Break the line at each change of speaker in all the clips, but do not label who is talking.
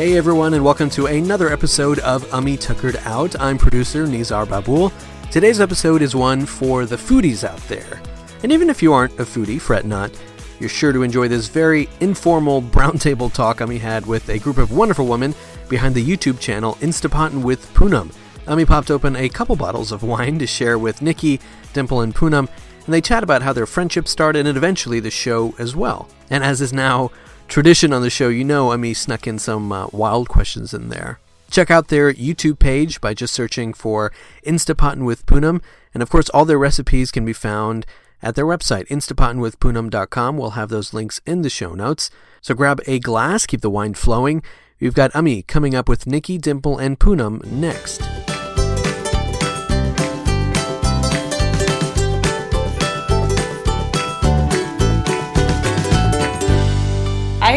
Hey everyone, and welcome to another episode of Ummy Tuckered Out. I'm producer Nizar Babul. Today's episode is one for the foodies out there. And even if you aren't a foodie, fret not. You're sure to enjoy this very informal brown table talk Ummy had with a group of wonderful women behind the YouTube channel Instant Pottin with Poonam. Ummy popped open a couple bottles of wine to share with Nikki, Dimple, and Poonam, and they chat about how their friendship started and eventually the show as well. And as is now tradition on the show, you know Ummy snuck in some uh, wild questions in there. Check out their YouTube page by just searching for Instant Pottin with Poonam, and of course, all their recipes can be found at their website, instantpottinwithpoonam.com. We'll have those links in the show notes. So grab a glass, keep the wine flowing. We've got Ummy coming up with Nikki, Dimple, and Poonam next.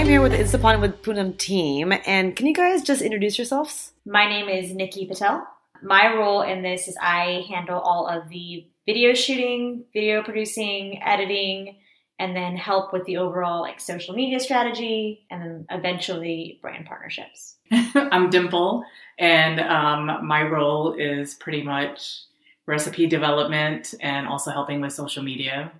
I am here with the with Poonam team, and can you guys just introduce yourselves?
My name is Nikki Patel. My role in this is I handle all of the video shooting, video producing, editing, and then help with the overall like social media strategy, and then eventually brand partnerships.
I'm Dimple, and um, my role is pretty much recipe development and also helping with social media.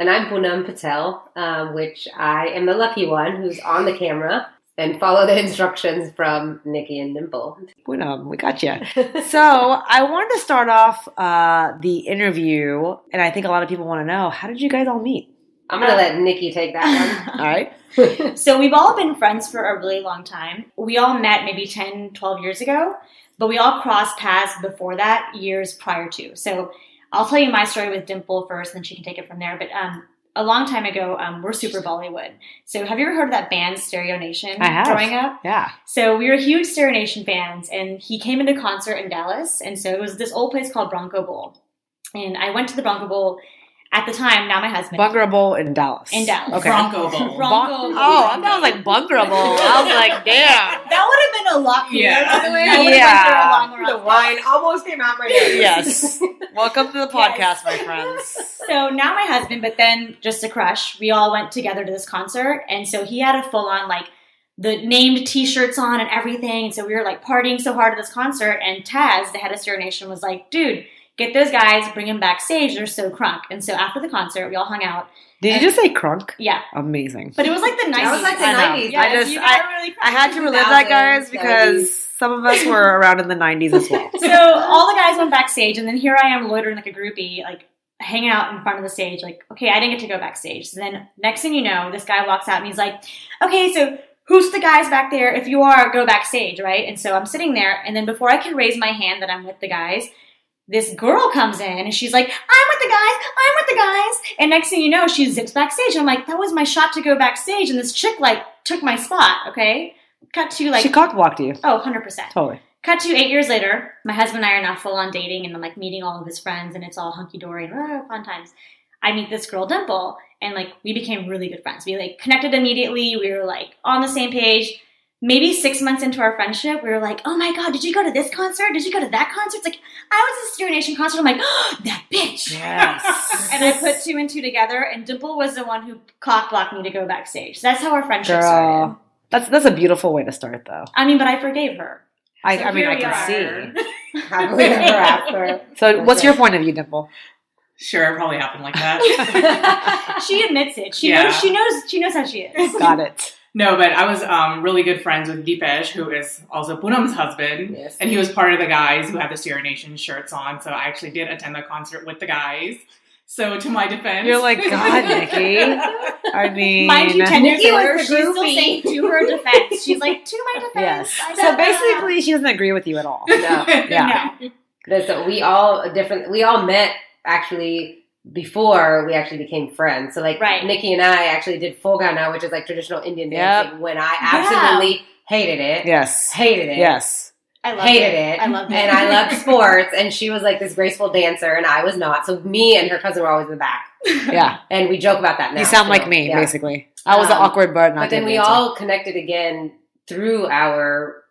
And I'm Poonam Patel, um, which I am the lucky one who's on the camera and follow the instructions from Nikki and Dimple.
Poonam, we got you. so I wanted to start off uh, the interview, and I think a lot of people want to know how did you guys all meet?
I'm gonna let Nikki take that one.
All right.
So we've all been friends for a really long time. We all met maybe 10, 12 years ago, but we all crossed paths before that, years prior to. So I'll tell you my story with Dimple first, and then she can take it from there. But um, a long time ago, um, we're super Bollywood. So have you ever heard of that band Stereo Nation?
I have.
Growing up,
Yeah.
So we were huge Stereo Nation fans, and he came into concert in Dallas, and so it was this old place called Bronco Bowl, and I went to the Bronco Bowl at the time. Now my husband
Bunker Bowl in Dallas.
in Dallas.
Okay.
Bronco Bowl.
Bronco
Bon-
Bowl.
oh, I thought it was like Bunker Bowl. I was like, damn.
That would have been a lot cooler,
Yeah.
by the way. I
Yeah.
went there along
the wine almost came out my nose.
Yes. Welcome to the podcast,
Yes.
my friends.
So now my husband, but then just a crush. We all went together to this concert, and so he had a full on like the named T-shirts on and everything. And so we were like partying so hard at this concert, and Taz, the head of Stereo Nation, was like, "Dude, get those guys, bring them backstage. They're so crunk." And so after the concert, we all hung out.
Did you just say crunk?
Yeah,
Amazing.
but it was like the nineties.
That was like the
I
90s.
Yeah,
I just-
you
I-
really.
I had to relive that, guys,
2000s,
because some of us were around in the 90s as well.
so all the guys went backstage, and then here I am loitering like a groupie, like hanging out in front of the stage. Like, okay, I didn't get to go backstage. So then next thing you know, this guy walks out and he's like, okay, so who's the guys back there? If you are, go backstage, right? And so I'm sitting there, and then before I can raise my hand that I'm with the guys. This girl comes in and she's like, I'm with the guys, I'm with the guys. And next thing you know, she zips backstage. I'm like, that was my shot to go backstage. And this chick, like, took my spot, okay? Cut to, like,
she cockblocked you.
oh, 100%.
Totally.
Cut to eight years later, my husband and I are now full on dating and I'm like meeting all of his friends and it's all hunky dory and oh, fun times. I meet this girl Dimple and like we became really good friends. We like connected immediately. We were like on the same page. Maybe six months into our friendship, we were like, "Oh my god, did you go to this concert? Did you go to that concert?" It's like I was at a Stereo Nation concert. I'm like, oh, "That bitch."
Yes.
And I put two and two together, and Dimple was the one who cock blocked me to go backstage. That's how our friendship started.
That's, that's a beautiful way to start, though.
I mean, but I forgave her.
I,
So
I mean, I can
are.
see.
Happily ever after.
So, what's
Okay.
your point of view, Dimple?
Sure, it probably happened like that.
she admits it. She
Yeah.
knows. She knows. She knows how she is.
Got it.
No, but I was um, really good friends with Deepesh, who is also Poonam's husband.
Yes.
And he was part of the guys who had the Stereo Nation shirts on. So I actually did attend the concert with the guys. So to my defense,
You're like, God, Nikki. I mean,
Mind you, ten years
Nikki was
later,
the
she's still saying to her defense. She's like, to my defense.
yes. So
don't know."
basically, she doesn't agree with you at all.
No.
Yeah.
no.
But So we all different. We all met actually before we actually became friends. So like
Right.
Nikki and I actually did Fogana, which is like traditional Indian
Yep.
dancing. When I absolutely hated it,
Yes.
hated it,
Yes.
I loved
hated
it.
it.
I loved it.
And I loved sports, and she was like this graceful dancer, and I was not. So me and her cousin were always in the back,
Yeah.
and we joke about that now.
You sound
so,
like me,
yeah.
basically. I was the
Um,
awkward but not
But then we
dancer.
all connected again through our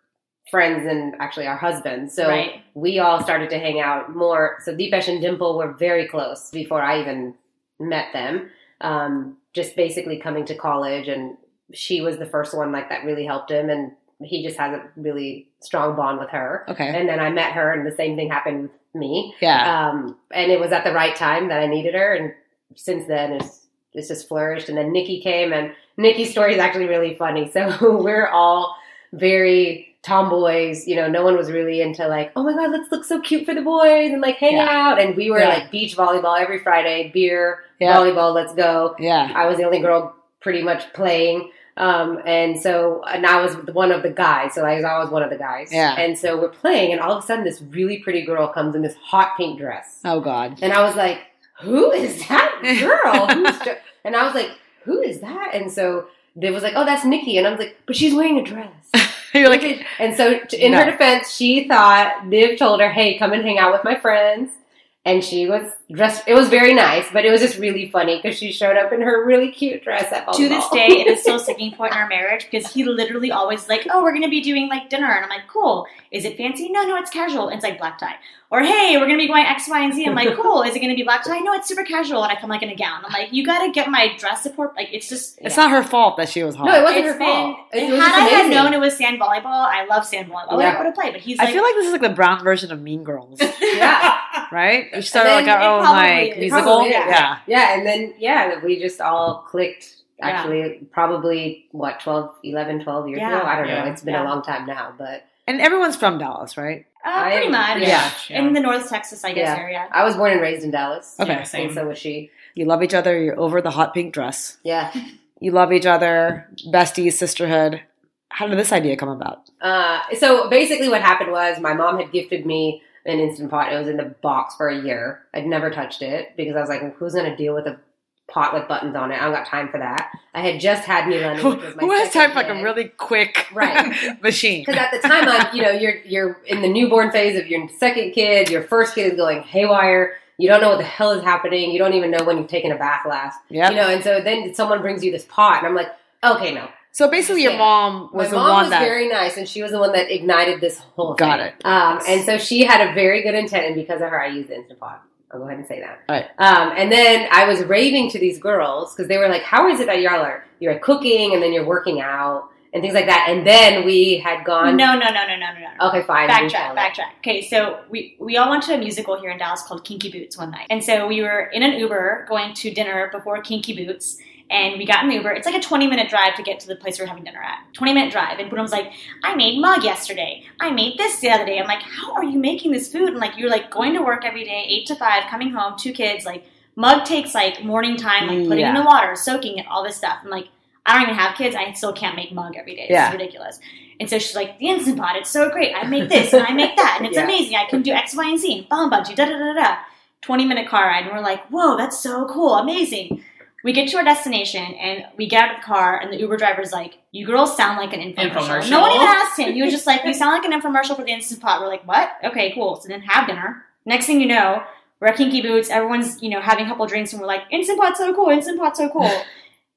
friends and actually our husbands. So
Right.
we all started to hang out more. So Deepesh and Dimple were very close before I even met them. Um, just basically coming to college, and she was the first one like that really helped him, and he just has a really strong bond with her.
Okay.
And then I met her, and the same thing happened with me.
Yeah.
Um, and it was at the right time that I needed her, and since then it's it's just flourished. And then Nikki came, and Nikki's story is actually really funny. So we're all very tomboys. You know, no one was really into like, oh my god, let's look so cute for the boys and like hang
Yeah.
out. And we were
Yeah.
like beach volleyball every Friday, beer,
Yeah.
volleyball, let's go.
yeah.
I was the only girl pretty much playing. Um, and so, and I was one of the guys, so I was always one of the guys.
Yeah.
And so we're playing, and all of a sudden, this really pretty girl comes in this hot pink dress.
Oh God.
And I was like, who is that girl? Who's and I was like, who is that? And so they was like, oh, that's Nikki. And I was like, but she's wearing a dress.
You're like,
and so in her defense, she thought, Niv told her, hey, come and hang out with my friends. And she was dressed, it was very nice, but it was just really funny because she showed up in her really cute dress at
to this day, it is still a sticking point in our marriage because he literally always like, oh, we're gonna be doing like dinner, and I'm like, cool. Is it fancy? No, no, it's casual. And it's like black tie. Or hey, we're gonna be going X, Y, and Z. I'm like, cool. Is it gonna be black tie? No, it's super casual. And I come like in a gown. I'm like, you gotta get my dress support. Like, it's just.
it's
yeah.
not her fault that she was hot.
No, it wasn't
It's
her
been,
fault. It,
had
was
I had known it was sand volleyball, I love sand volleyball.
Yeah.
I would have played, but he's
I feel like this is like the brown version of Mean Girls,
Yeah.
right? We started like our
it
own
probably
like musical.
Probably, yeah.
yeah.
Yeah, and then, yeah, we just all clicked.
Yeah.
Actually, probably, what, 12, 11, 12 years
Yeah.
ago? I don't know. It's been
Yeah.
a long time now, but
And everyone's from Dallas, right?
uh,
I
pretty
am-
much.
Yeah.
In the North Texas, I guess,
Yeah.
area.
I was born and raised in Dallas.
Okay.
Yeah,
And
same.
so was she.
You love each other. You're over the hot pink dress.
Yeah.
You love each other. Besties, sisterhood. How did this idea come about?
Uh, so basically, what happened was my mom had gifted me an instant pot. It was in the box for a year. I'd never touched it because I was like, "Who's going to deal with a pot with buttons on it? I don't got time for that." I had just had Milani,
Who,
which was my
who has time for like a really quick
Right.
machine?
Because at the time, I'm, you know, you're you're in the newborn phase of your second kid. Your first kid is going haywire. You don't know what the hell is happening. You don't even know when you've taken a bath last.
Yeah.
You know, and so then someone brings you this pot, and I'm like, okay, no.
So basically, your
Yeah.
mom was
My
the
mom
one
was
that
very nice, and she was the one that ignited this whole thing.
Got it.
Um, and so she had a very good intent, and because of her, I used the Instant Pot. I'll go ahead and say that.
Right.
Um, and then I was raving to these girls because they were like, "How is it that y'all are you're cooking and then you're working out and things like that?" And then we had gone.
No, no, no, no, no, no, no.
Okay, fine.
backtrack, backtrack. Okay, so we we all went to a musical here in Dallas called Kinky Boots one night, and so we were in an Uber going to dinner before Kinky Boots, and we got an Uber. It's like a twenty minute drive to get to the place we're having dinner at. Twenty minute drive, and Boone was like, "I made mug yesterday. I made this the other day." I'm like, "How are you making this food?" And like, you're like going to work every day, eight to five, coming home, two kids, like. Mug takes like morning time, like putting in the water, soaking it, all this stuff. I'm like, I don't even have kids. I still can't make mug every day. This
Yeah.
ridiculous. And so she's like, the Instant Pot, it's so great. I make this and I make that and it's
Yeah.
amazing. I can do X, Y, and Z and bomb budgie, da da da da. 20 minute car ride. And we're like, whoa, that's so cool. Amazing. We get to our destination and we get out of the car and the Uber driver's like, you girls sound like an infomercial.
Infomercial.
No one even asked him. He was just like, you sound like an infomercial for the Instant Pot. We're like, what? Okay, cool. So then have dinner. Next thing you know, we're at Kinky Boots. Everyone's, you know, having a couple drinks and we're like, Instant Pot's so cool. Instant Pot's so cool.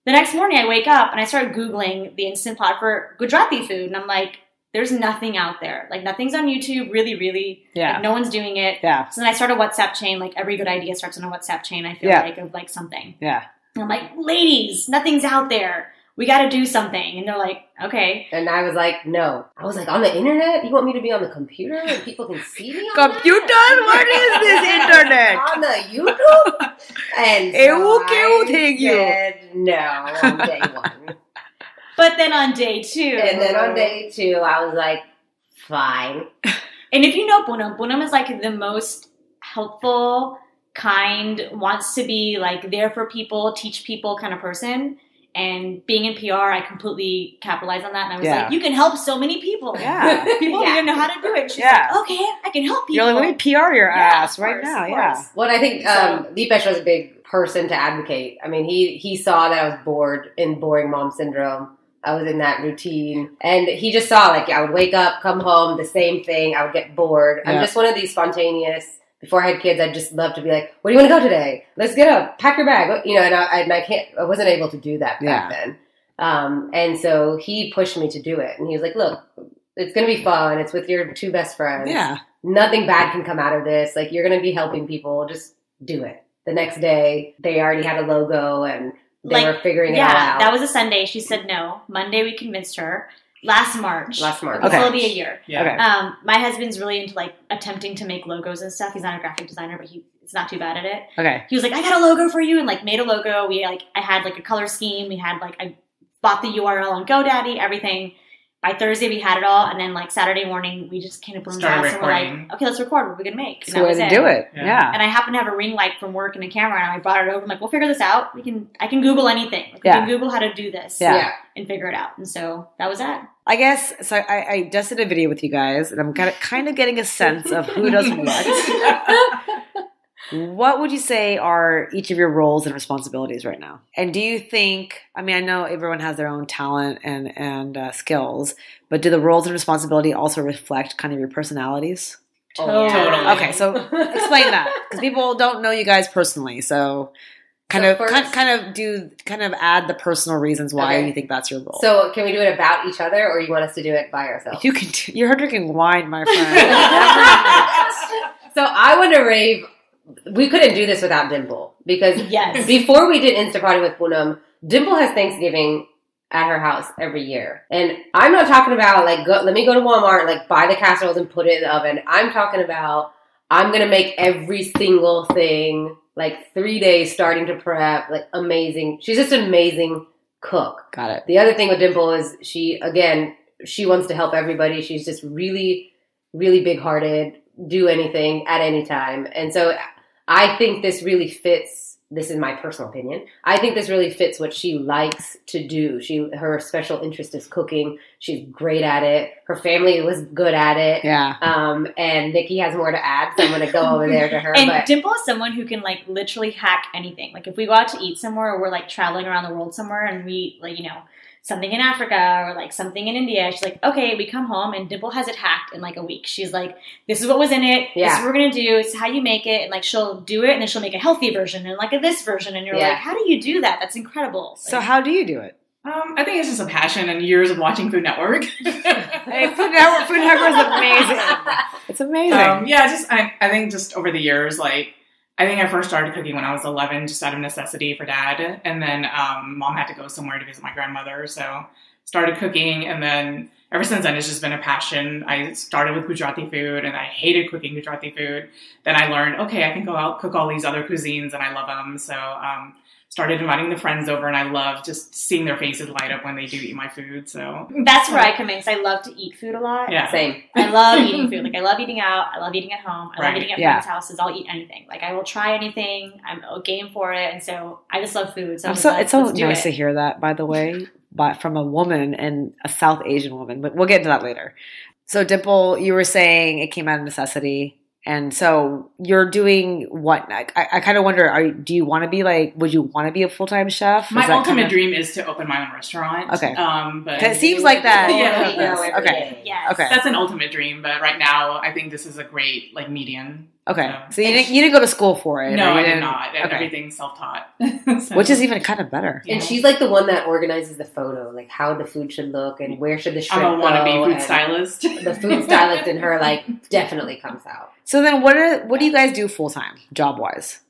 The next morning, I wake up and I start Googling the Instant Pot for Gujarati food. And I'm like, there's nothing out there. Like, nothing's on YouTube, really, really.
yeah,
Like, no one's doing it.
yeah,
So then I start a WhatsApp chain. Like, every good idea starts on a WhatsApp chain, I feel
Yeah.
like, of like something.
yeah.
And I'm like, ladies, nothing's out there. We got to do something. And they're like, okay.
And I was like, "No." I was like, "On the internet? You want me to be on the computer and people can see me?" On
Computer?
that?
What is this internet?
on the YouTube? And
Eu
so
que eu
I
tenho.
said no on day one.
But then on day two.
And then on day two, I was like, fine.
And if you know Poonam, Poonam is like the most helpful, kind, wants to be like there for people, teach people kind of person. And being in PR, I completely capitalized on that. And I was
Yeah.
like, you can help so many people.
Yeah.
People
Yeah.
don't know how to do it. She's
Yeah.
like, okay, I can help people.
You're like, let me PR your
Yeah,
ass
of
right
course,
now. Yeah.
course.
Well, I think um, Deepesh was a big person to advocate. I mean, he he saw that I was bored in boring mom syndrome. I was in that routine, and he just saw like I would wake up, come home, the same thing. I would get bored. I'm just one of these spontaneous. Before I had kids, I'd just love to be like, "Where do you want to go today? Let's get up, pack your bag." You know, and I, and I can't. I wasn't able to do that back
Yeah.
then. Um, and so he pushed me to do it, and he was like, "Look, it's gonna be fun. It's with your two best friends.
Yeah.
nothing bad can come out of this. Like you're going to be helping people. Just do it. The next day, they already had a logo and they
Like,
were figuring it all
Yeah,
out.
that was a Sunday. She said no. Monday, we convinced her. Last March.
Last March.
This
Okay.
will be a year.
Yeah.
Okay.
Um, my husband's really into like attempting to make logos and stuff. He's not a graphic designer, but he is not too bad at it.
Okay.
He was like, "I got a logo for you," and like made a logo. We like, I had like a color scheme. We had like, I bought the URL on GoDaddy, everything. By Thursday, we had it all, and then like Saturday morning, we just kind of boomed
Started
out. So we're like, "Okay, let's record. What are we gonna make?"
It's
And
the
that
way
was
to
it.
do it.
Yeah.
Yeah.
And I happen to have a ring light from work and a camera, and I brought it over. I'm like, "We'll figure this out. We can. I can Google anything. Like,
Yeah.
We can Google how to do this
Yeah.
and figure it out." And so that was that.
I guess so. I, I just did a video with you guys, and I'm kind of kind of getting a sense of who does what. What would you say are each of your roles and responsibilities right now? And do you think? I mean, I know everyone has their own talent and and uh, skills, but do the roles and responsibility also reflect kind of your personalities?
Oh.
Totally.
Okay, so explain that because people don't know you guys personally. So kind
So
of
first-
kind, kind of do kind of add the personal reasons why
Okay.
you think that's your role.
So can we do it about each other, or you want us to do it by ourselves?
you can. Do, you're drinking wine, my friend.
so I want to rave. We couldn't do this without Dimple because
Yes.
before we did Insta Party with Poonam, Dimple has Thanksgiving at her house every year, and I'm not talking about like go, let me go to Walmart, like buy the casseroles and put it in the oven. I'm talking about I'm gonna make every single thing like three days starting to prep, like amazing. She's just an amazing cook.
Got it.
The other thing with Dimple is she again she wants to help everybody. She's just really, really big hearted. Do anything at any time, and so I think this really fits. This is my personal opinion. I think this really fits what she likes to do. She her special interest is cooking. She's great at it. Her family was good at it.
Yeah.
Um, and Nikki has more to add, so I'm going to go over there to her.
And
but
Dimple is someone who can like literally hack anything. Like if we go out to eat somewhere or we're like traveling around the world somewhere and we like, you know, something in Africa or like something in India, she's like, okay, we come home and Dimple has it hacked in like a week. She's like, this is what was in it.
Yeah.
This is what we're going to do. It's how you make it. And like she'll do it and then she'll make a healthy version and like a this version. And you're
Yeah.
like, how do you do that? That's incredible.
So how do you do it?
Um, I think it's just a passion and years of watching Food Network.
Hey, Food Network. Food Network is amazing. It's amazing.
Um, yeah, just I, I think just over the years, like I think I first started cooking when I was 11, just out of necessity for dad, and then um, mom had to go somewhere to visit my grandmother, so started cooking, and then ever since then it's just been a passion. I started with Gujarati food, and I hated cooking Gujarati food. Then I learned, okay, I can go out cook all these other cuisines, and I love them. So um, started inviting the friends over, and I love just seeing their faces light up when they do eat my food. So
that's where I come in because I love to eat food a lot.
yeah,
same.
I love eating food. Like I love eating out. I love eating at home. I love eating at
Yeah.
friends' houses. I'll eat anything. Like I will try anything. I'm a game for it, and so I just love food. So,
I'm
I'm
so,
like,
it's so nice
it.
to hear that, by the way, but from a woman and a South Asian woman. But we'll get into that later. So, Dimple, you were saying it came out of necessity, and so you're doing what? I, I kind of wonder: Are do you want to be like? Would you want to be a full time chef?
My
Is that
ultimate
kind of-
dream is to open my own restaurant.
Okay.
Um, but
'Cause it seems like that.
Yeah.
Yeah.
Okay.
Yes.
Okay.
That's an ultimate dream, but right now I think this is a great like median.
Okay,
So-
so you didn't, you didn't go to school for it.
No, I did
didn't-
not.
Okay.
Everything's self-taught, So-
which is even kind of better.
Yeah.
And she's like the one that organizes the photo, like how the food should look and where should the shrimp
I'm a wannabe
go,
food
and
stylist.
The food stylist in her like definitely comes out.
So then, what are what do you guys do full time, job wise?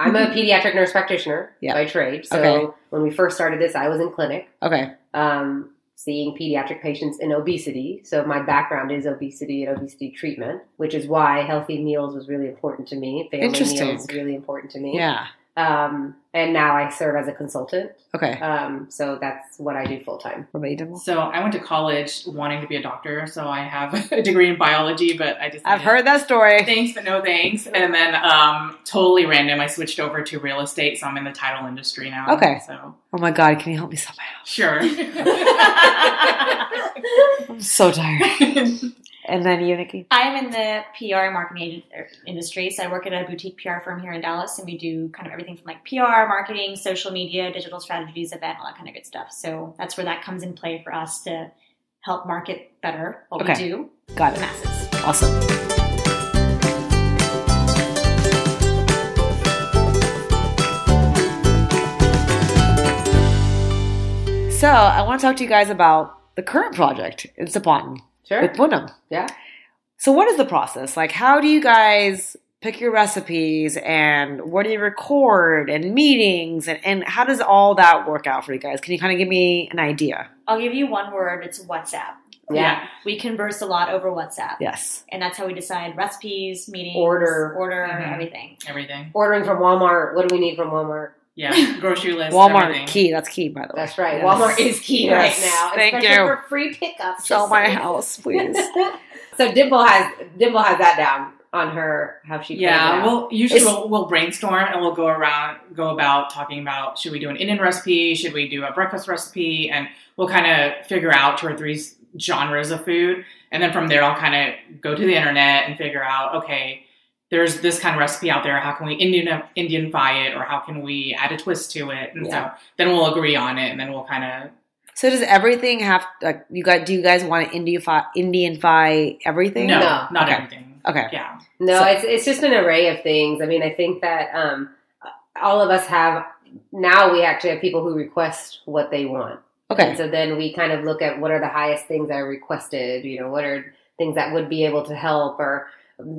I'm a pediatric nurse practitioner
Yeah.
by trade. So
Okay.
when we first started this, I was in clinic
Okay,
um, seeing pediatric patients in obesity. So my background is obesity and obesity treatment, which is why healthy meals was really important to me. Family meals really important to me.
yeah,
Um, and now I serve as a consultant.
okay.
Um, so that's what I do full time.
What about
so I went to college wanting to be a doctor, so I have a degree in biology, but I just
I've heard that story.
thanks but no thanks. And then um, totally random, I switched over to real estate, so I'm in the title industry now.
Okay.
so
Oh my god, can you help me sell my house?
sure.
I'm so tired. And then you, Nikki?
I'm in the PR and marketing er, industry, so I work at a boutique PR firm here in Dallas, and we do kind of everything from like PR, marketing, social media, digital strategies, event, all that kind of good stuff. So that's where that comes in play for us to help market better what
Okay.
we do
Got it.
masses.
Awesome. So I want to talk to you guys about the current project in Sapontan
Sure.
with Poonam.
Yeah.
So what is the process? Like how do you guys pick your recipes and what do you record and meetings and, and how does all that work out for you guys? Can you kind of give me an idea?
I'll give you one word. It's WhatsApp.
Yeah.
We converse a lot over WhatsApp.
Yes.
And that's how we decide recipes, meetings,
Order.
order,
Mhm.
everything.
Everything.
Ordering from Walmart. What do we need from Walmart?
Yeah. Grocery list.
Walmart
everything.
key. That's key, by the way.
That's right.
Yes.
Walmart is key
Yes.
right now.
Thank
especially
you.
for free pickup.
Sell my
saying.
house, please.
so Dimple has Dimple has that down on her how she plays it
Yeah,
out.
well, usually we'll, we'll brainstorm and we'll go around, go about talking about should we do an Indian recipe, should we do a breakfast recipe, and we'll kind of figure out two or three genres of food, and then from there I'll kind of go to the internet and figure out okay, there's this kind of recipe out there. How can we Indian Indianify it, or how can we add a twist to it? And
Yeah.
so then we'll agree on it, and then we'll kind of
so does everything have like you guys? Do you guys want to Indianify, Indianify everything?
no,
No.
not
Okay.
everything.
Okay.
Yeah,
No,
So-
it's it's just an array of things. I mean, I think that um, all of us have now. We actually have people who request what they want,
Okay.
and so then we kind of look at what are the highest things that are requested. You know, what are things that would be able to help, or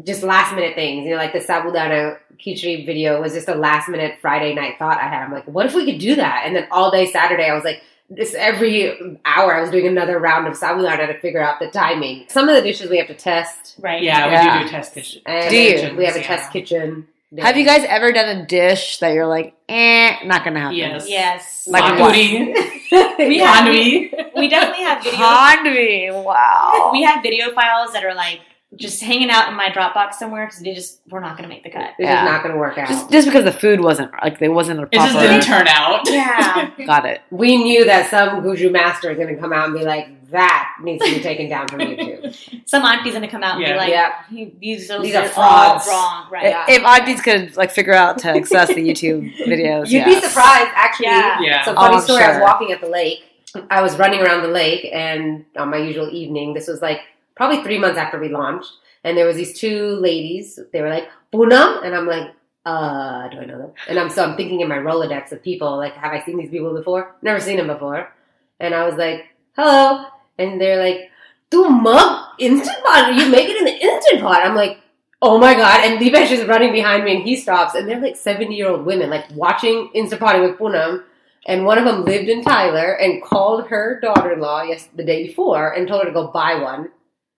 just last minute things. You know, like the sabudana khichdi video was just a last minute Friday night thought I had. I'm like, what if we could do that? And then all day Saturday, I was like. This every hour, I was doing another round of sabudana to figure out the timing. Some of the dishes we have to test,
Right.
yeah, we do do test kitchen.
and
Do you?
we have a
yeah.
test kitchen.
Have you guys ever done a dish that you're like, eh, not gonna happen?
Yes.
Yes.
Like
Like
what?
We have-
Hanwi.
We definitely have video.
Hanvi, wow.
we have video files that are like just hanging out in my Dropbox somewhere because they just we're not going to make the cut.
It's
Yeah.
just not going to work out.
just just because the food wasn't like it wasn't a
It just didn't turn out.
Yeah.
Got it.
we knew that some Guju master is going to come out and be like, "That needs to be taken down from YouTube."
Some auntie's going to come out and
Yeah.
be like,
Yeah.
"You- "These are,
These are
all
frauds."
wrong." Right.
Yeah.
If aunties could like figure out to access the YouTube videos,
You'd
yes.
be surprised, actually.
Yeah.
Yeah.
So
Oh,
funny
I'm
story. I was walking at the lake. I was running around the lake, and on my usual evening, this was like probably three months after we launched, and there was these two ladies. They were like Poonam, and I'm like, uh, do I know them? And I'm so I'm thinking in my Rolodex of people, like, have I seen these people before? Never seen them before. And I was like, hello, and they're like, "Tu mug instant pot? You make it in the instant pot?" I'm like. Oh my god! And Deepesh is running behind me, and he stops, and they're like seventy-year-old women, like watching Instant Potting with Poonam, and one of them lived in Tyler and called her daughter-in-law yes the day before and told her to go buy one.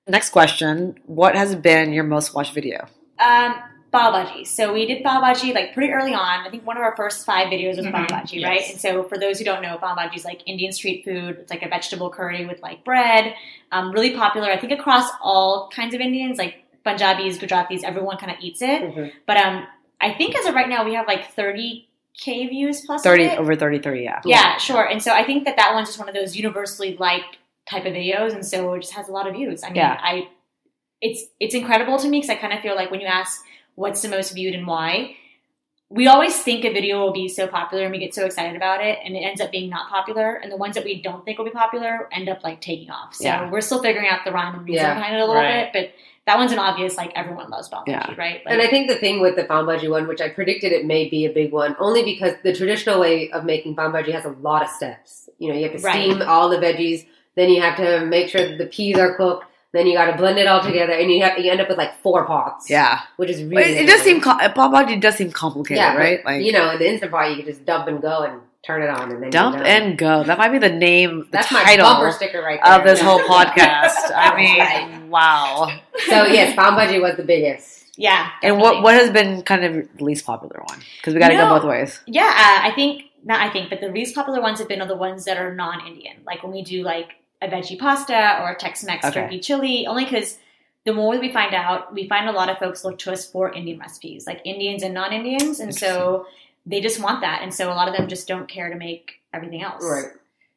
Next question: What has been your most watched video?
Um, pav bhaji. So we did pav bhaji like pretty early on. I think one of our first five videos was pav
Mhm,
bhaji,
yes.
right? And so for those who don't know, pav bhaji is like Indian street food. It's like a vegetable curry with like bread. Um, really popular, I think, across all kinds of Indians, like Punjabis, Gujaratis. Everyone kind of eats it. But um, I think as of right now, we have like 30k views plus.
Thirty over thirty-three. Yeah.
Yeah, sure. And so I think that that one's just one of those universally liked type of videos, and so it just has a lot of views. I mean,
Yeah.
I it's it's incredible to me because I kind of feel like when you ask what's the most viewed and why, we always think a video will be so popular and we get so excited about it, and it ends up being not popular. And the ones that we don't think will be popular end up like taking off. So
Yeah.
we're still figuring out the rhyme and reason
Yeah,
behind it a little
right.
bit, but. That one's an obvious, like everyone loves Bal
Yeah.
right? Like,
And I think the thing with the pav bhaji one, which I predicted it may be a big one, only because the traditional way of making pav bhaji has a lot of steps. You know, you have to
Right.
steam all the veggies, then you have to make sure that the peas are cooked, then you got to blend it all together, and you have you end up with like four pots.
Yeah.
which is really.
it, it does seem
annoying.
com- Bob Bogdan does seem complicated,
yeah,
right? Like
you know, in the instant pot, you can just dump and go and turn it on, and then
dump
you're
and go. That might be the name, the
That's my bumper sticker right there.
of this whole podcast. I mean,
Right.
wow.
So yes, pav bhaji was the biggest.
yeah.
And what what has been kind of the least popular one? Because we got to
No.
go both ways.
Yeah, uh, I think not. I think, but the least popular ones have been the ones that are non-Indian. Like when we do like a veggie pasta or a Tex-Mex
Okay.
turkey chili. Only because the more we find out, we find a lot of folks look to us for Indian recipes, like Indians and non-Indians, and so they just want that. And so a lot of them just don't care to make everything else.
Right.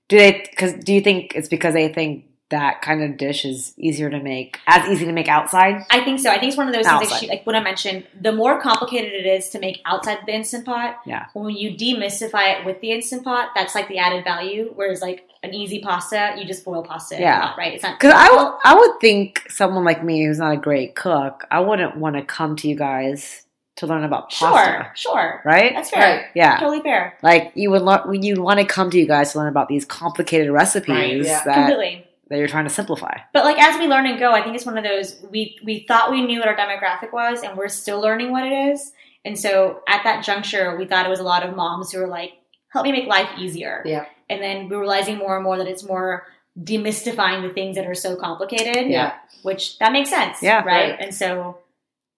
Do they? Because do you think it's because they think that kind of dish is easier to make, as easy to make outside?
I think so. I think it's one of those things
Outside.
that she, like what I mentioned. The more complicated it is to make outside the instant pot,
Yeah.
When you demystify it with the instant pot, that's like the added value. Whereas like an easy pasta, you just boil pasta,
Yeah.
pot, right? It's not
Because I, w- I would think someone like me who's not a great cook, I wouldn't want to come to you guys to learn about
sure,
pasta,
sure,
right?
that's fair,
Right.
Yeah.
totally fair,
Like you would lo- you'd want to come to you guys to learn about these complicated recipes
Right,
yeah.
that
completely.
that you're trying to simplify.
But like as we learn and go, I think it's one of those we we thought we knew what our demographic was, and we're still learning what it is. And so at that juncture, we thought it was a lot of moms who were like, "Help me make life easier."
Yeah.
And then we're realizing more and more that it's more demystifying the things that are so complicated.
Yeah.
Which that makes sense.
Yeah.
Right.
Right.
And so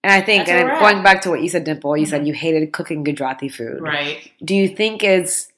And I think, and going
at.
back to what you said, Dimple, you
Mhm.
said you hated cooking Gujarati food.
Right.
Do you think it's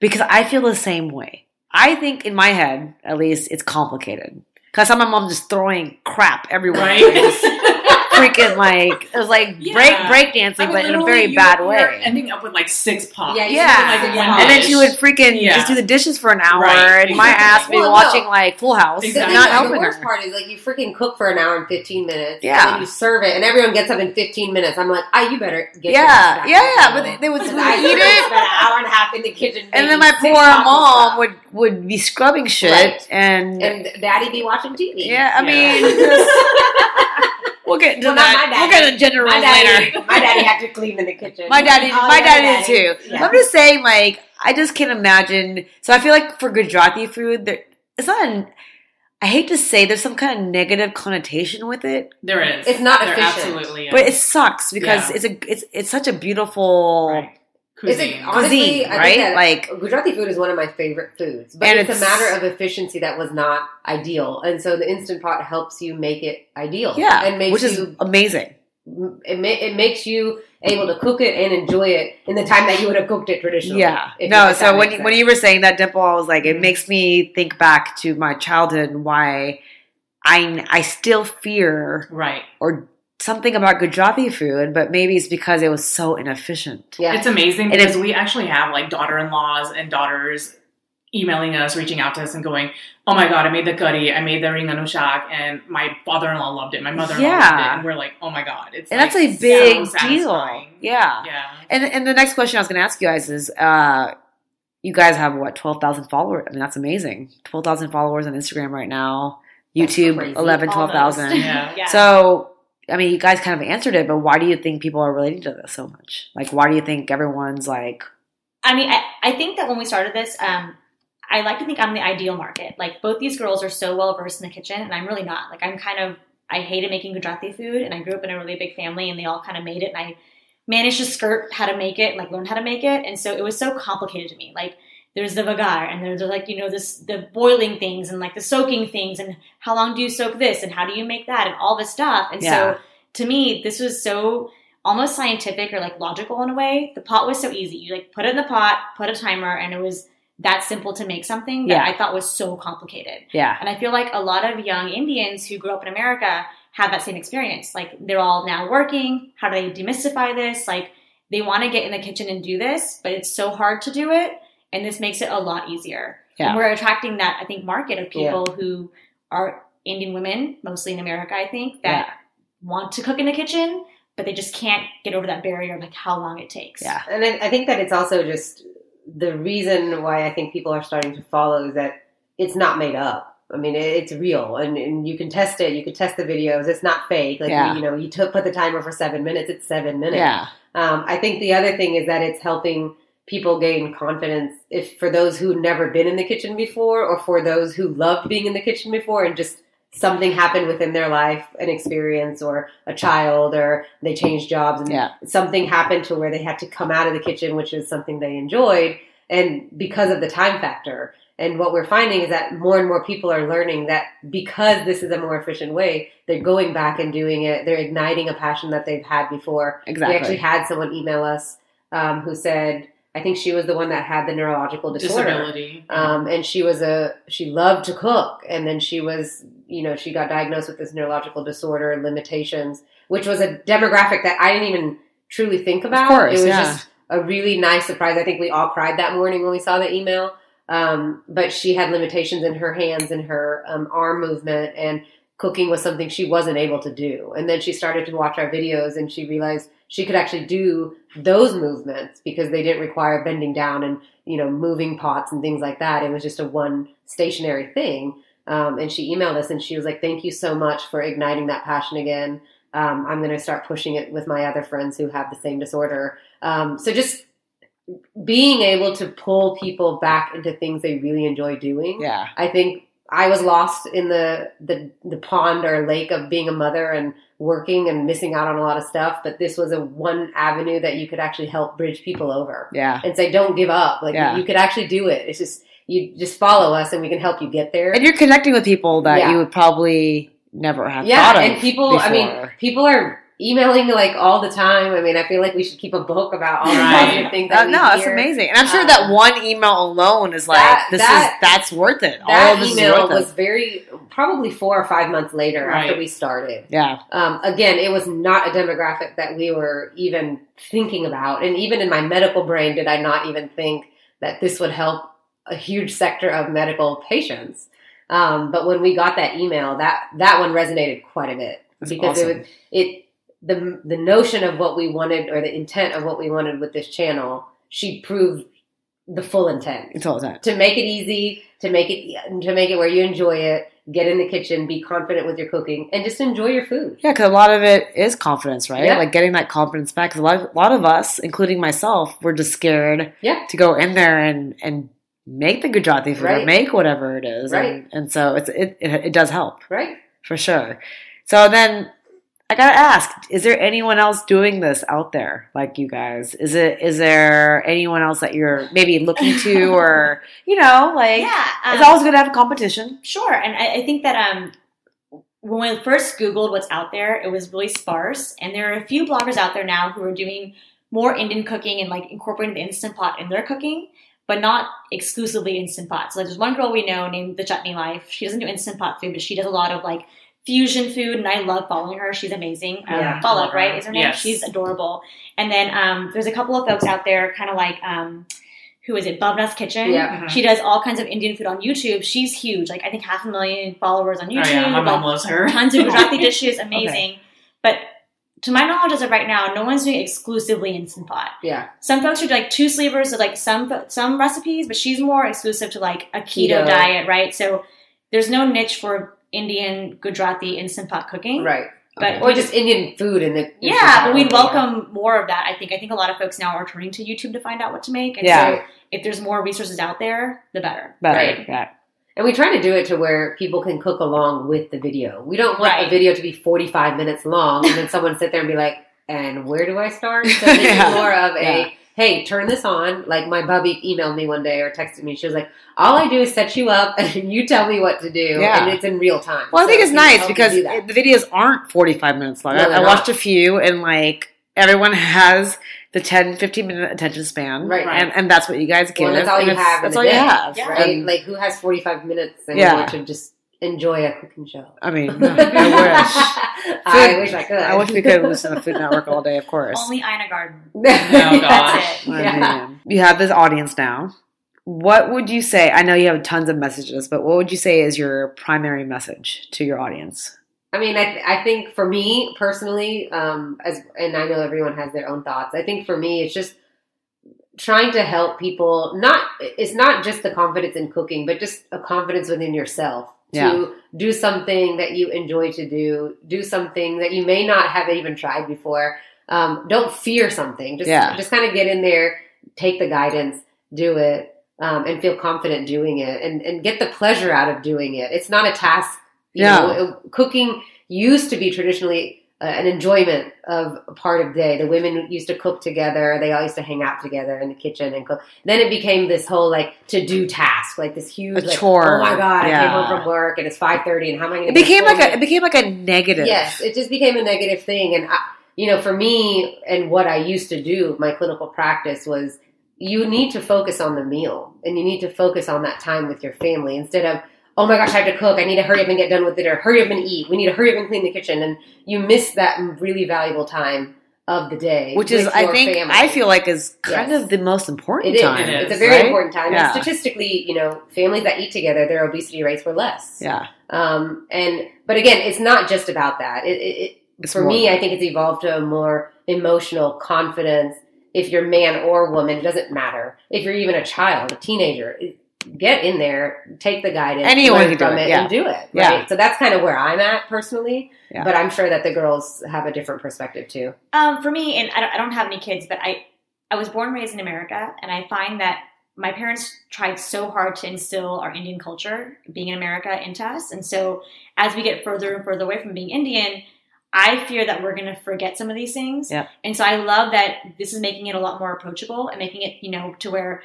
because I feel the same way? I think in my head, at least, it's complicated. Because I'm my mom just throwing crap everywhere.
Right.
freaking like it was like
Yeah.
break break dancing,
I mean,
but in a very
you-
bad
you're
way.
Ending up with like six pots.
Yeah,
Yeah.
Like
have
And then she would freaking
Yeah.
just do the dishes for an hour,
Right.
and my ass be
Well, no.
watching like Full House,
The,
Exactly.
not helping
the worst
her.
part is like you freaking cook for an hour and fifteen minutes.
Yeah.
And then you serve it, and everyone gets up in fifteen minutes. I'm like, ah, you better get. your
Yeah,
ass back
yeah,
to
yeah,
the
but
table.
they would eat it.
spent an hour and a half in the kitchen,
And then my poor mom would would be scrubbing shit, and,
and daddy be watching TV.
yeah, I
Yeah.
mean, just- we'll get into
Well,
that.
my
We'll
daddy.
get into gender
my daddy,
later.
my daddy had to clean in the kitchen.
My daddy,
Oh,
my
yeah,
daddy did too.
Yeah.
I'm just saying, like, I just can't imagine. So I feel like for Gujarati food, there, it's not. An, I hate to say there's some kind of negative connotation with it,
There is.
It's not
there
efficient.
Absolutely. Is.
but it sucks because
Yeah.
it's a it's it's such a beautiful.
right.
It's a-
Cuisine.
honestly,
Cuisine,
I think
right? Like-
Gujarati food is one of my favorite foods, but
And
it's,
it's-
a matter of efficiency that was not ideal, and so the instant pot helps you make it ideal.
Yeah,
and makes
which is
you
amazing.
it, ma- it makes you able to cook it and enjoy it in the time that you would have cooked it traditionally.
Yeah. No, so when
makes
you, when you were saying that, Dimple, I was like, it
Mhm.
makes me think back to my childhood and why I I still fear
right.
or something about Gujarati food, but maybe it's because it was so inefficient.
yeah,
It's amazing
And
because
if-
we actually have like daughter-in-laws and daughters emailing us, reaching out to us, and going, "Oh my god, I made the curry, I made the ringanu shak, and my father-in-law loved it, my mother-in-law
Yeah.
loved it," and we're like, "Oh my god, it's
And
like,
that's a
so
big deal. Yeah.
Yeah.
And and the next question I was going to ask you guys is, uh, you guys have what twelve thousand followers? I mean, that's amazing. Twelve thousand followers on Instagram right now. YouTube
crazy.
11, 12,000.
Yeah.
yeah.
So, I mean, you guys kind of answered it, but why do you think people are relating to this so much? Like, why do you think everyone's like,
I mean, I, I think that when we started this, um, I like to think I'm the ideal market. Like both these girls are so well versed in the kitchen, and I'm really not. Like I'm kind of I hated making Gujarati food, and I grew up in a really big family, and they all kind of made it, and I managed to skirt how to make it, like learn how to make it, and so it was so complicated to me. Like there's the vagar, and there's like you know this the boiling things, and like the soaking things, and how long do you soak this, and how do you make that, and all this stuff, and
Yeah.
so to me this was so almost scientific or like logical in a way. The pot was so easy. You like put it in the pot, put a timer, and it was that simple to make something that
Yeah.
I thought was so complicated.
yeah,
And I feel like a lot of young Indians who grew up in America have that same experience. Like they're all now working. How do they demystify this? Like they want to get in the kitchen and do this, but it's so hard to do it. And this makes it a lot easier.
Yeah.
And we're attracting that, I think, market of people who are Indian women, mostly in America, I think, that want to cook in the kitchen, but they just can't get over that barrier of like how long it takes.
yeah,
and I, I think that it's also just the reason why I think people are starting to follow is that it's not made up. I mean, it, it's real, and, and you can test it. You can test the videos. It's not fake. Like
Yeah.
you know, you took put the timer for seven minutes. It's seven minutes.
yeah,
Um, I think the other thing is that it's helping people gain confidence. If for those who never been in the kitchen before, or for those who loved being in the kitchen before, and just something happened within their life, an experience, or a child, or they changed jobs, and
yeah,
something happened to where they had to come out of the kitchen, which is something they enjoyed, and because of the time factor. And what we're finding is that more and more people are learning that because this is a more efficient way, they're going back and doing it. They're igniting a passion that they've had before.
exactly.
We actually had someone email us um, who said, I think she was the one that had the neurological disorder.
Disability.
Um, and she was a she loved to cook, and then she was you know she got diagnosed with this neurological disorder and limitations, which was a demographic that I didn't even truly think about.
course,
it was
yeah.
just a really nice surprise. I think we all cried that morning when we saw the email. Um, but she had limitations in her hands and her um, arm movement, and cooking was something she wasn't able to do. And then she started to watch our videos, and she realized she could actually do those movements because they didn't require bending down and you know moving pots and things like that. It was just a one stationary thing. Um, and she emailed us, and she was like, "Thank you so much for igniting that passion again. Um, I'm going to start pushing it with my other friends who have the same disorder." Um, so just being able to pull people back into things they really enjoy doing.
yeah,
I think I was lost in the, the the pond or lake of being a mother and working and missing out on a lot of stuff. But this was a one avenue that you could actually help bridge people over
Yeah.
and say, "Don't give up. Like
Yeah.
you could actually do it. It's just you just follow us and we can help you get there."
And you're connecting with people that
Yeah.
you would probably never have
yeah,
thought of.
and people. I mean, people are emailing like all the time. I mean, I feel like we should keep a book about all the
Right.
positive things.
Uh,
That we
no, that's
hear.
amazing, and I'm sure
Um,
that one email alone is like
that-
this
that-
is that's worth it. All
That
of this
email
worth
was
it.
very probably four or five months later after we started.
Yeah,
Um, again, it was not a demographic that we were even thinking about, and even in my medical brain, did I not even think that this would help a huge sector of medical patients. Um, but when we got that email, that that one resonated quite a bit
That's
because
awesome.
it was it the the notion of what we wanted or the intent of what we wanted with this channel. She proved the full intent
it's all that.
to make it easy, to make it to make it where you enjoy it. Get in the kitchen, be confident with your cooking, and just enjoy your food.
Yeah, because a lot of it is confidence, right?
Yeah.
Like getting that confidence back. Because a lot, a lot of us, including myself, were just scared
Yeah.
to go in there and and make the Gujarati food or make whatever it is,
Right.
and, and so it's it, it it does help.
Right?
for sure. So then I gotta ask, is there anyone else doing this out there like you guys? Is it is there anyone else that you're maybe looking to or you know, like
yeah, um,
it's always good to have a competition.
Sure, and I, I think that um, when we first Googled what's out there, it was really sparse, and there are a few bloggers out there now who are doing more Indian cooking and like incorporating the instant pot in their cooking, but not exclusively instant pot. So like, there's one girl we know named the Chutney Life. She doesn't do instant pot food, but she does a lot of like fusion food, and I love following her. She's amazing. Um,
Yeah,
Palak,
love her.
right? Is her name?
Yes.
She's adorable. And then um, there's a couple of folks out there, kind of like. Um, who is it? Bhavna's Kitchen.
Yeah.
Mhm.
She does all kinds of Indian food on YouTube. She's huge. Like I think half a million followers on
Oh
YouTube.
yeah, my mom loves her.
tons of Gujarati dishes, amazing. But to my knowledge, as of right now, no one's doing exclusively instant pot.
Yeah.
Some folks are doing like TwoSleevers of like some some recipes, but she's more exclusive to like a keto,
Keto.
diet, right? So there's no niche for Indian Gujarati instant pot cooking,
Right.
But
Or just Indian food in the
yeah, but we'd welcome more of that. I think. I think a lot of folks now are turning to YouTube to find out what to make. And
Yeah.
so if there's more resources out there, the better.
Better.
Right.
Yeah.
And we try to do it to where people can cook along with the video. We don't want
Right.
a video to be 45 minutes long and then someone sit there and be like, and where do I start? So
Yeah.
more of a,
Yeah.
Hey, turn this on. Like my bubby emailed me one day or texted me. She was like, all I do is set you up and you tell me what to do.
Yeah.
And it's in real time.
Well, I think it's nice because it- the videos aren't 45 minutes long.
No,
I, I watched a few and like everyone has the 10, 15 minute attention span.
Right.
And, and that's what you guys give.
Well, that's all you have
That's all you have.
Yeah.
right?
And,
like who has 45 minutes and
Yeah.
to just enjoy a cooking show?
I mean, I wish.
I wish I could.
I wish we could listen to Food Network all day, of course.
Only Ina Garten.
That's
gosh.
it.
Yeah.
mean, you have this audience now. What would you say? I know you have tons of messages, but what would you say is your primary message to your audience?
I mean, I, I think for me personally, um, as and I know everyone has their own thoughts. I think for me, it's just trying to help people. Not it's not just the confidence in cooking, but just a confidence within yourself to
Yeah.
do something that you enjoy to do, do something that you may not have even tried before. Um, don't fear something. Just
Yeah.
just kind of get in there, take the guidance, do it, um, and feel confident doing it, and and get the pleasure out of doing it. It's not a task. You
Yeah.
know, it- cooking used to be traditionally uh, an enjoyment of a part of the day. The women used to cook together. They all used to hang out together in the kitchen and cook. Then it became this whole like to do task, like this huge like,
chore.
Oh my god, I came home from work and it's five thirty, and how am I going
It became like a it became like a negative.
Yes, it just became a negative thing. And, I, you know, for me and what I used to do, my clinical practice was you need to focus on the meal and you need to focus on that time with your family instead of, oh my gosh, I have to cook. I need to hurry up and get done with it or hurry up and eat. We need to hurry up and clean the kitchen. And you miss that really valuable time of the day.
which is I think
family.
I feel like is kind
Yes.
of the most important
It is.
time.
It is,
It's a very
right?
important time.
Yeah.
Statistically, you know, families that eat together, their obesity rates were less.
Yeah,
Um, and but again, it's not just about that. It, it, it for me, I think it's evolved to a more emotional confidence. If you're man or woman, it doesn't matter. If you're even a child, a teenager, it- get in there, take the guidance,
Anyone
learn
can do
from
it,
it,
yeah.
and do it.
Yeah.
Right. So that's kind of where I'm at personally.
Yeah.
But I'm sure that the girls have a different perspective too.
Um, for me, and I don't, I don't have any kids, but I, I was born and raised in America, and I find that my parents tried so hard to instill our Indian culture, being in America, into us. And so as we get further and further away from being Indian, I fear that we're going to forget some of these things.
Yep.
And so I love that this is making it a lot more approachable and making it, you know, to where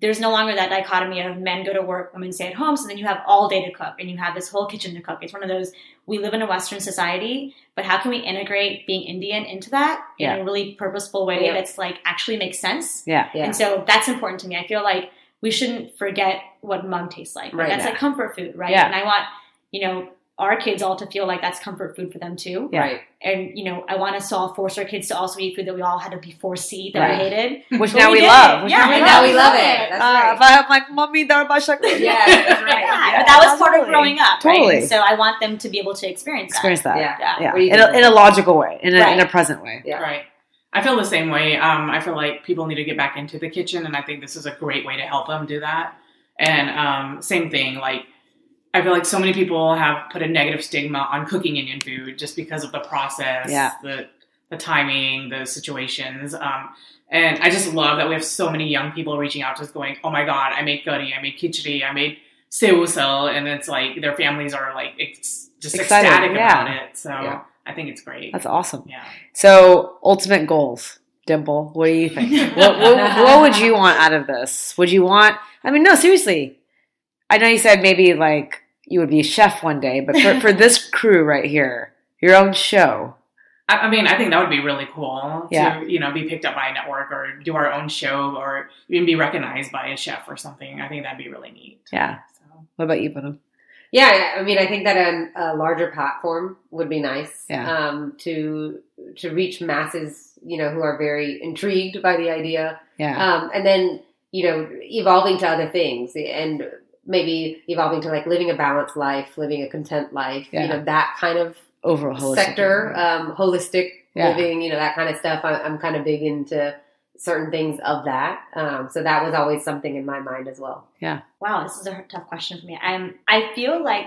there's no longer that dichotomy of men go to work, women stay at home. So then you have all day to cook and you have this whole kitchen to cook. It's one of those, we live in a Western society, but how can we integrate being Indian into that
Yeah.
in a really purposeful way
Yeah.
that's like actually makes sense?
Yeah.
Yeah.
And so that's important to me. I feel like we shouldn't forget what mug tastes like. Like,
Right.
That's
Yeah.
like comfort food, right?
Yeah.
And I want, you know, our kids all to feel like that's comfort food for them too.
Yeah.
Right.
And, you know, I want us to all force our kids to also eat food that we all had to before forced to eat that
Right.
we hated.
Which
But
now we,
did
love. Which
Yeah,
now we
And
I
now
love.
we love it. That's
Uh,
right.
If I have like mommy darba chocolate.
Yeah, that's right.
Yeah, but that was part of growing up,
Totally.
right? So I want them to be able to experience that.
Experience that.
Yeah.
Yeah.
Yeah.
What do you
In a, in a logical way, in a,
Right.
in a present way.
Yeah.
Right. I feel the same way. Um, I feel like people need to get back into the kitchen, and I think this is a great way to help them do that. And um, same thing, like I feel like so many people have put a negative stigma on cooking Indian food just because of the process,
Yeah.
the the timing, the situations. Um, and I just love that we have so many young people reaching out to us, going, "Oh my god, I made curry, I made khichdi, I made seusal," and it's like their families are like ex- just
Excited,
ecstatic
yeah.
about it. So
Yeah.
I think it's great.
That's awesome.
yeah.
So, ultimate goals, Dimple. What do you think? what, what, what would you want out of this? Would you want? I mean, no, seriously. I know you said maybe like you would be a chef one day, but for, for this crew right here, your own show.
I, I mean, I think that would be really cool
Yeah.
to, you know, be picked up by a network or do our own show or even be recognized by a chef or something. I think that'd be really neat.
Yeah.
So,
What about you, Poonam?
Yeah, I mean, I think that a, a larger platform would be nice.
Yeah.
Um, to to reach masses, you know, who are very intrigued by the idea,
Yeah.
um, and then you know, evolving to other things, and maybe evolving to like living a balanced life, living a content life.
Yeah.
You know, that kind of
Overall holistic.
sector, um, holistic
Yeah.
living. You know, that kind of stuff. I, I'm kind of big into certain things of that. Um, so that was always something in my mind as well. Yeah.
Wow, this is a tough question for me. I'm I feel like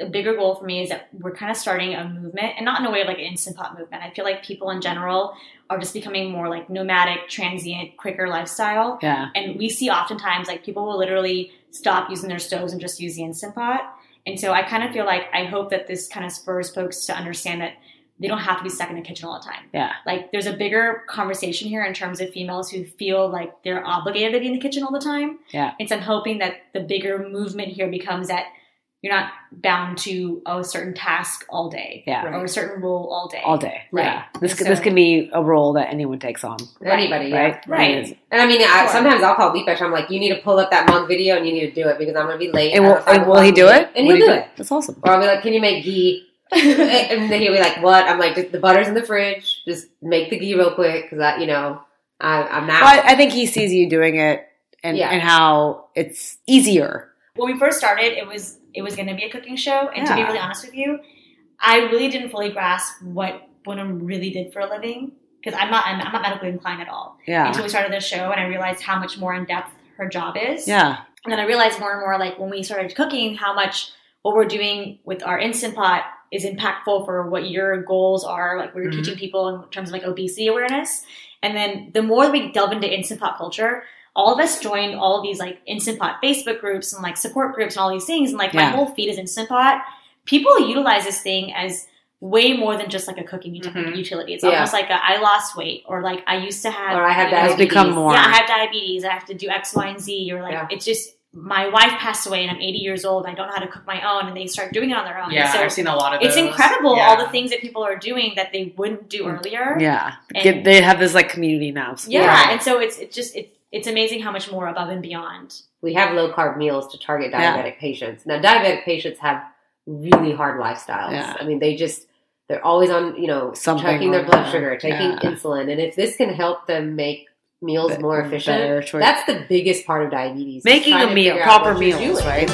a bigger goal for me is that we're kind of starting a movement, and not in a way of like an instant pot movement. I feel like people in general are just becoming more like nomadic, transient, quicker lifestyle.
Yeah.
And we see oftentimes like people will literally stop using their stoves and just use the instant pot. And so I kind of feel like I hope that this kind of spurs folks to understand that they don't have to be stuck in the kitchen all the time.
Yeah.
Like there's a bigger conversation here in terms of females who feel like they're obligated to be in the kitchen all the time.
Yeah.
And so I'm hoping that the bigger movement here becomes that you're not bound to a certain task all day
Yeah.
or a certain role all day.
All day.
Right.
Yeah. This,
And
could this can be a role that anyone takes on.
Anybody, yeah.
Right?
Right.
And I mean, I, sometimes I'll call Deepesh. I'm like, you need to pull up that monk video and you need to do it because I'm going to be late.
And
at
will, and will he do it?
And he'll
he
do it.
That's awesome.
Or I'll be like, can you make ghee? and then he'll be like, what? I'm like, the butter's in the fridge. Just make the ghee real quick because I, you know, I, I'm not.
Well, I, I think he sees you doing it and,
Yeah.
and how it's easier.
when we first started, it was it was going to be a cooking show, and to be really honest with you, I really didn't fully grasp what Poonam really did for a living because I'm not I'm, I'm not medically inclined at all
Yeah.
until we started the show, and I realized how much more in depth her job is.
Yeah.
And then I realized more and more, like when we started cooking, how much what we're doing with our instant pot is impactful for what your goals are. Like we're
Mhm.
teaching people in terms of like obesity awareness. And then the more we delve into instant pot culture, all of us joined all of these like instant pot Facebook groups and like support groups and all these things. And like my whole feed is instant pot. People utilize this thing as way more than just like a cooking ut-
Mhm.
utility. It's
Yeah.
almost like a, I lost weight or like I used to have
Or I have
you know,
It's
diabetes.
become more.
yeah, I have diabetes. I have to do X, Y, and Z. Or like,
Yeah.
it's just my wife passed away and I'm 80 years old. I don't know how to cook my own, and they start doing it on their own.
Yeah,
so
I've seen a lot of
it's incredible
Yeah.
all the things that people are doing that they wouldn't do earlier.
Yeah.
And-
they have this like community now. So-
Yeah,
Yeah.
and so it's it's just it's it's amazing how much more above and beyond.
we have low carb meals to target
Yeah.
diabetic patients. Now, diabetic patients have really hard lifestyles.
Yeah.
I mean, they just they're always on, you know,
Something
checking their blood
there.
sugar, taking
Yeah.
insulin, and if this can help them make meals
Be-
more efficient, that's the biggest part of diabetes.
Making a meal, proper
what you're
meals, right,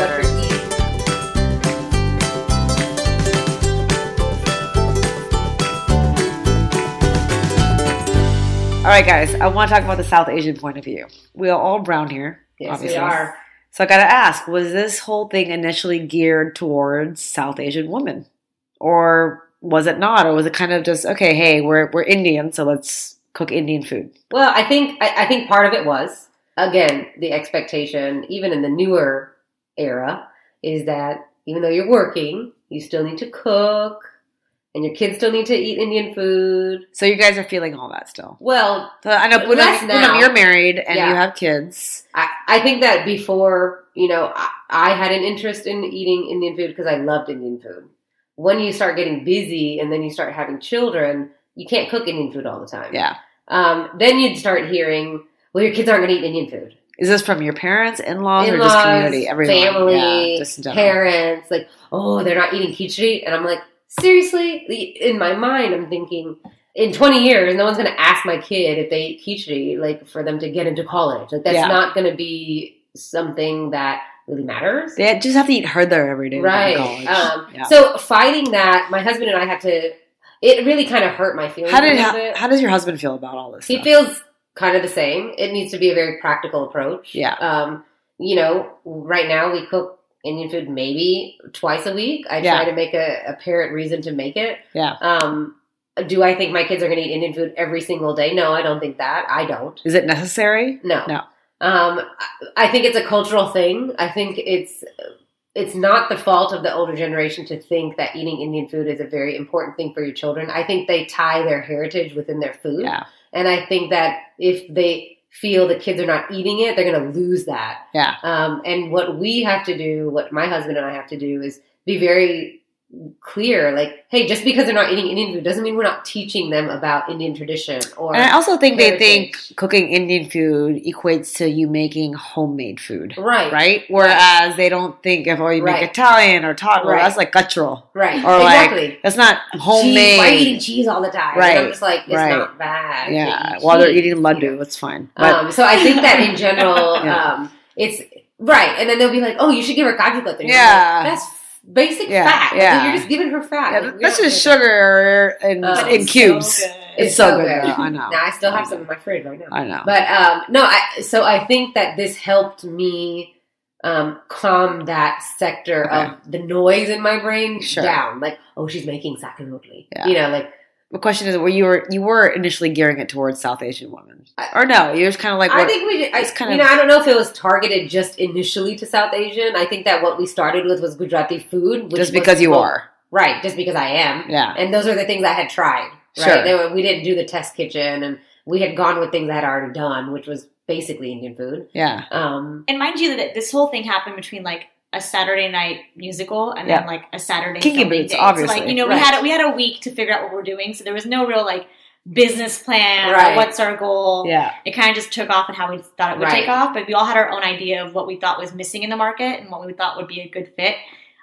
All right, guys. I want to talk about the South Asian point of view. We are all brown here.
Yes,
obviously.
we are.
So I got to ask: Was this whole thing initially geared towards South Asian women, or was it not, or was it kind of just okay? Hey, we're we're Indian, so let's cook Indian food.
Well, I think I, I think part of it was, again, the expectation, even in the newer era, is that even though you're working, you still need to cook, and your kids still need to eat Indian food.
So you guys are feeling all that still.
Well,
So I know Poonam,
Less
Poonam,
now.
you're married and
Yeah.
you have kids.
I, I think that before, you know, I, I had an interest in eating Indian food because I loved Indian food. When you start getting busy and then you start having children, you can't cook Indian food all the time.
Yeah.
Um, then you'd start hearing, well, your kids aren't going to eat Indian food.
Is this from your parents, in-laws, or just community? Everyone.
family,
yeah, just
parents, like, oh, they're not eating khichdi. And I'm like, seriously? In my mind, I'm thinking, in 20 years, no one's going to ask my kid if they eat khichdi, like, for them to get into college. Like, that's
Yeah.
not going to be something that really matters.
They just have to eat herdar every day. to go to
Right.
college.
Um,
Yeah.
So fighting that, my husband and I had to. It really kind of hurt my feelings.
how did how, how does your husband feel about all this?
he
stuff?
feels kind of the same. It needs to be a very practical approach.
Yeah.
Um, you know, right now we cook Indian food maybe twice a week. I
Yeah.
try to make a apparent reason to make it.
Yeah.
Um, do I think my kids are going to eat Indian food every single day? No, I don't think that. I don't.
Is it necessary?
No.
No.
Um, I- think it's a cultural thing. I think it's it's not the fault of the older generation to think that eating Indian food is a very important thing for your children. I think they tie their heritage within their food.
Yeah.
And I think that if they feel the kids are not eating it, they're going to lose that.
Yeah.
Um, and what we have to do, what my husband and I have to do, is be very clear. Like, hey, just because they're not eating Indian food doesn't mean we're not teaching them about Indian tradition or
And I also think they think cooking Indian food equates to you making homemade food.
right,
Right? Whereas they don't think if oh you make
Right.
Italian or taco,
Right.
that's like cultural.
right,
Or
exactly.
like that's not
Cheese, why are you eating cheese all the time?
Right,
And I'm just like, it's
right.
not bad.
Yeah. While they're eating
you
laddu,
know?
it's fine. But
Um, so I think that in general,
Yeah.
um, it's right. And then they'll be like, "Oh, you should give her kaju katli." And
Yeah.
like, that's basic
Yeah,
fat. Like,
yeah.
you're just giving her fat.
yeah,
Like,
that's just
that.
sugar in,
Um,
in cubes.
so good.
It's, so, good. though. I know.
Now I still have some in my fridge right now.
I know.
But um, no, I, so I think that this helped me um, calm that sector
Okay.
of the noise in my brain
Sure.
down. Like, oh, she's making sakanotli.
Yeah.
You know, like
the question is, were you were you were initially gearing it towards South Asian women, or no? You're just kind of like
I think we. Did, I,
it's kind
you
of-
know, I don't know if it was targeted just initially to South Asian. I think that what we started with was Gujarati food, which
just
was
because you
cool.
are.
right, just because I am,
Yeah.
and those are the things I had tried. Right,
Sure.
They were- we didn't do the test kitchen, and we had gone with things I had already done, which was basically Indian food.
Yeah.
Um,
And mind you, that this whole thing happened between like a Saturday night musical and
Yeah.
then like a Saturday
Kinky Boots,
day.
obviously.
So like you know, we had a, we had a week to figure out what we're doing, so there was no real like business plan
Right.
or what's our goal.
Yeah.
It kind of just took off and how we thought it would
Right.
take off, but we all had our own idea of what we thought was missing in the market and what we thought would be a good fit.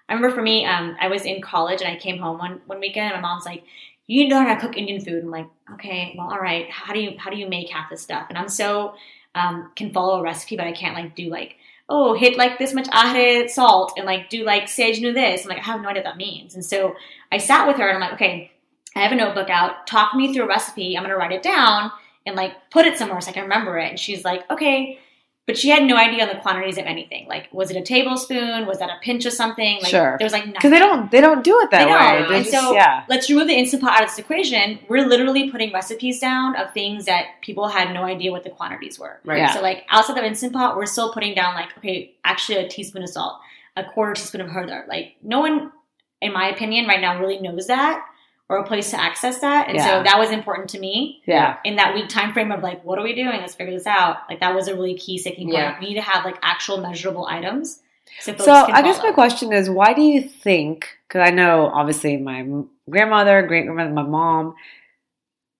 I remember for me, um, I was in college and I came home one one weekend and my mom's like, "You need to learn how to cook Indian food." I'm like, "Okay, well, all right. How do you how do you make half this stuff?" And I'm so um, can follow a recipe, but I can't like do like oh hit like this much ahre salt and like do like knew this. I'm like I have no idea what that means. And so I sat with her and I'm like, okay, I have a notebook out. Talk me through a recipe. I'm gonna write it down and like put it somewhere so I can remember it. And she's like, okay. But she had no idea on the quantities of anything. Like, was it a tablespoon? Was that a pinch of something? Like,
Sure.
there was like nothing.
Because they don't they don't do it that
They
way. They
And
just-
so-
yeah.
Let's remove the instant pot out of this equation. We're literally putting recipes down of things that people had no idea what the quantities were.
right.
Yeah.
So like outside of instant pot, we're still putting down like okay, actually a teaspoon of salt, a quarter teaspoon of haldar. Like no one, in my opinion, right now really knows that or a place to access that, and
Yeah.
so that was important to me
Yeah.
in that week time frame of like what are we doing? Let's figure this out. Like that was a really key sticking point.
Yeah.
We need to have like actual measurable items. So,
So I guess my question is, why do you think? Because I know obviously my grandmother, great grandmother, my mom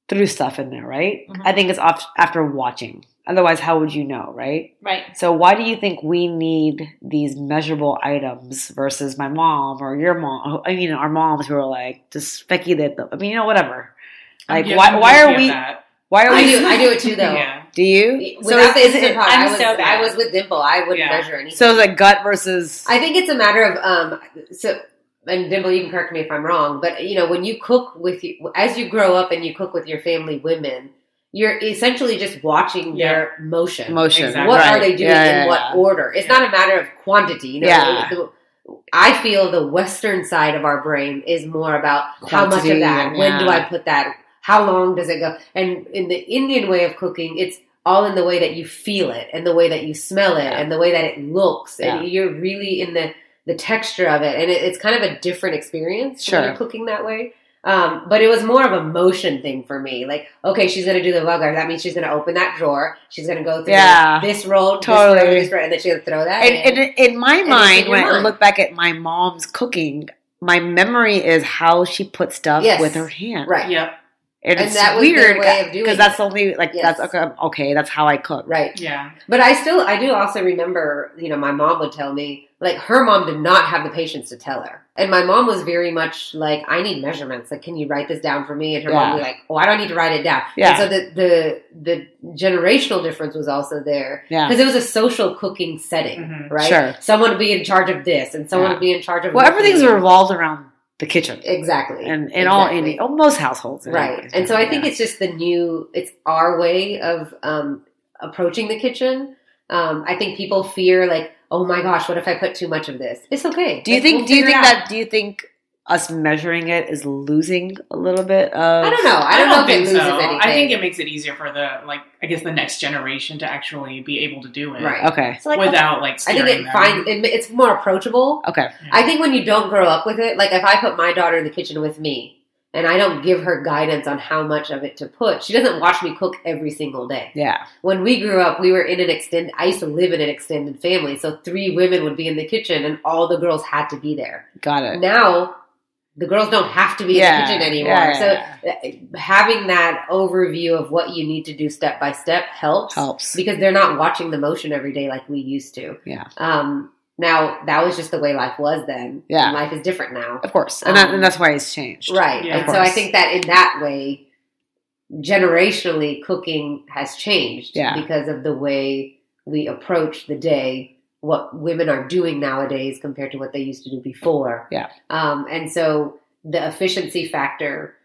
threw stuff in there, right?
Mhm.
I think it's after watching. Otherwise, how would you know, right?
right.
So why do you think we need these measurable items versus my mom or your mom? I mean, our moms who are like just speculate. I mean, you know, whatever. Like,
I'm
why? Why are we?
that.
Why are
I
we?
do. I do it too, though.
Yeah.
Do you? So
Without
is,
the
is it?
pot,
I'm
was,
so.
I was with Dimple. I wouldn't
Yeah.
measure anything.
So it's like gut versus.
I think it's a matter of um. So and Dimple, you can correct me if I'm wrong, but you know when you cook with you as you grow up and you cook with your family women, you're essentially just watching their motion.
Motion.
Exactly.
What are they doing
Yeah,
in
yeah,
what order? It's
Yeah.
not a matter of quantity. You know,
Yeah.
The- I feel the Western side of our brain is more about how much of that,
and-
when do. I put that, how long does it go, and in the Indian way of cooking, it's all in the way that you feel it and the way that you smell it
Yeah.
and the way that it looks
Yeah.
and you're really in the the texture of it and it, it's kind of a different experience
Sure.
when you're cooking that way um, but it was more of a motion thing for me like okay she's gonna do the vaghar that means she's gonna open that drawer she's gonna go through
Yeah.
this roll
Totally.
this row, this row, and then she's gonna throw that
And,
in.
and in my
it's
mind,
in
when
your
I look back at my mom's cooking, my memory is how she put stuff
Yes.
with her hand.
right
Yep.
And,
And
it's
that was their
weird
way of doing
because
it.
that's only like
Yes.
that's okay. Okay, that's how I cook.
right
Yeah.
But I still, I do also remember, you know, my mom would tell me, like, her mom did not have the patience to tell her. And my mom was very much like, I need measurements. Like, can you write this down for me? And her mom
Yeah.
would be like, oh, I don't need to write it down.
Yeah.
And so the, the, the generational difference was also there.
Yeah.
Because it was a social cooking setting,
Mhm.
right?
Sure.
Someone would be in charge of this and someone
Yeah.
would be in charge of
Well, everything's revolved around the kitchen,
Exactly.
and in all
Exactly.
in oh, most households,
Right. And so I think
Yeah.
it's just the new, it's our way of um, approaching the kitchen. Um, I think people fear, like, oh my gosh, what if I put too much of this? It's okay.
Do you
Like,
think?
we'll
do you think that? Do you think us measuring it is losing a little bit of?
I don't know. I don't, know if it loses anything.
I think it makes it easier for the like I guess the next generation to actually be able to do it
Right.
Okay.
So like
without like
I think it
them.
finds it, it's more approachable.
Okay.
I think when you don't grow up with it, like if I put my daughter in the kitchen with me and I don't give her guidance on how much of it to put, she doesn't watch me cook every single day.
Yeah.
when we grew up, we were in an extended. I used to live in an extended family, so three women would be in the kitchen, and all the girls had to be there.
Got it.
Now, the girls don't have to be
Yeah,
in the kitchen anymore.
yeah,
so
yeah.
uh, having that overview of what you need to do step by step helps,
Helps.
because they're not watching the motion every day like we used to.
Yeah.
Um. Now that was just the way life was then.
Yeah.
And life is different now.
Of course, and, that,
Um,
and that's why it's changed.
Right.
Yeah,
and so I think that in that way, generationally, cooking has changed
Yeah.
because of the way we approach the day, what women are doing nowadays compared to what they used to do before.
Yeah.
Um, and so the efficiency factor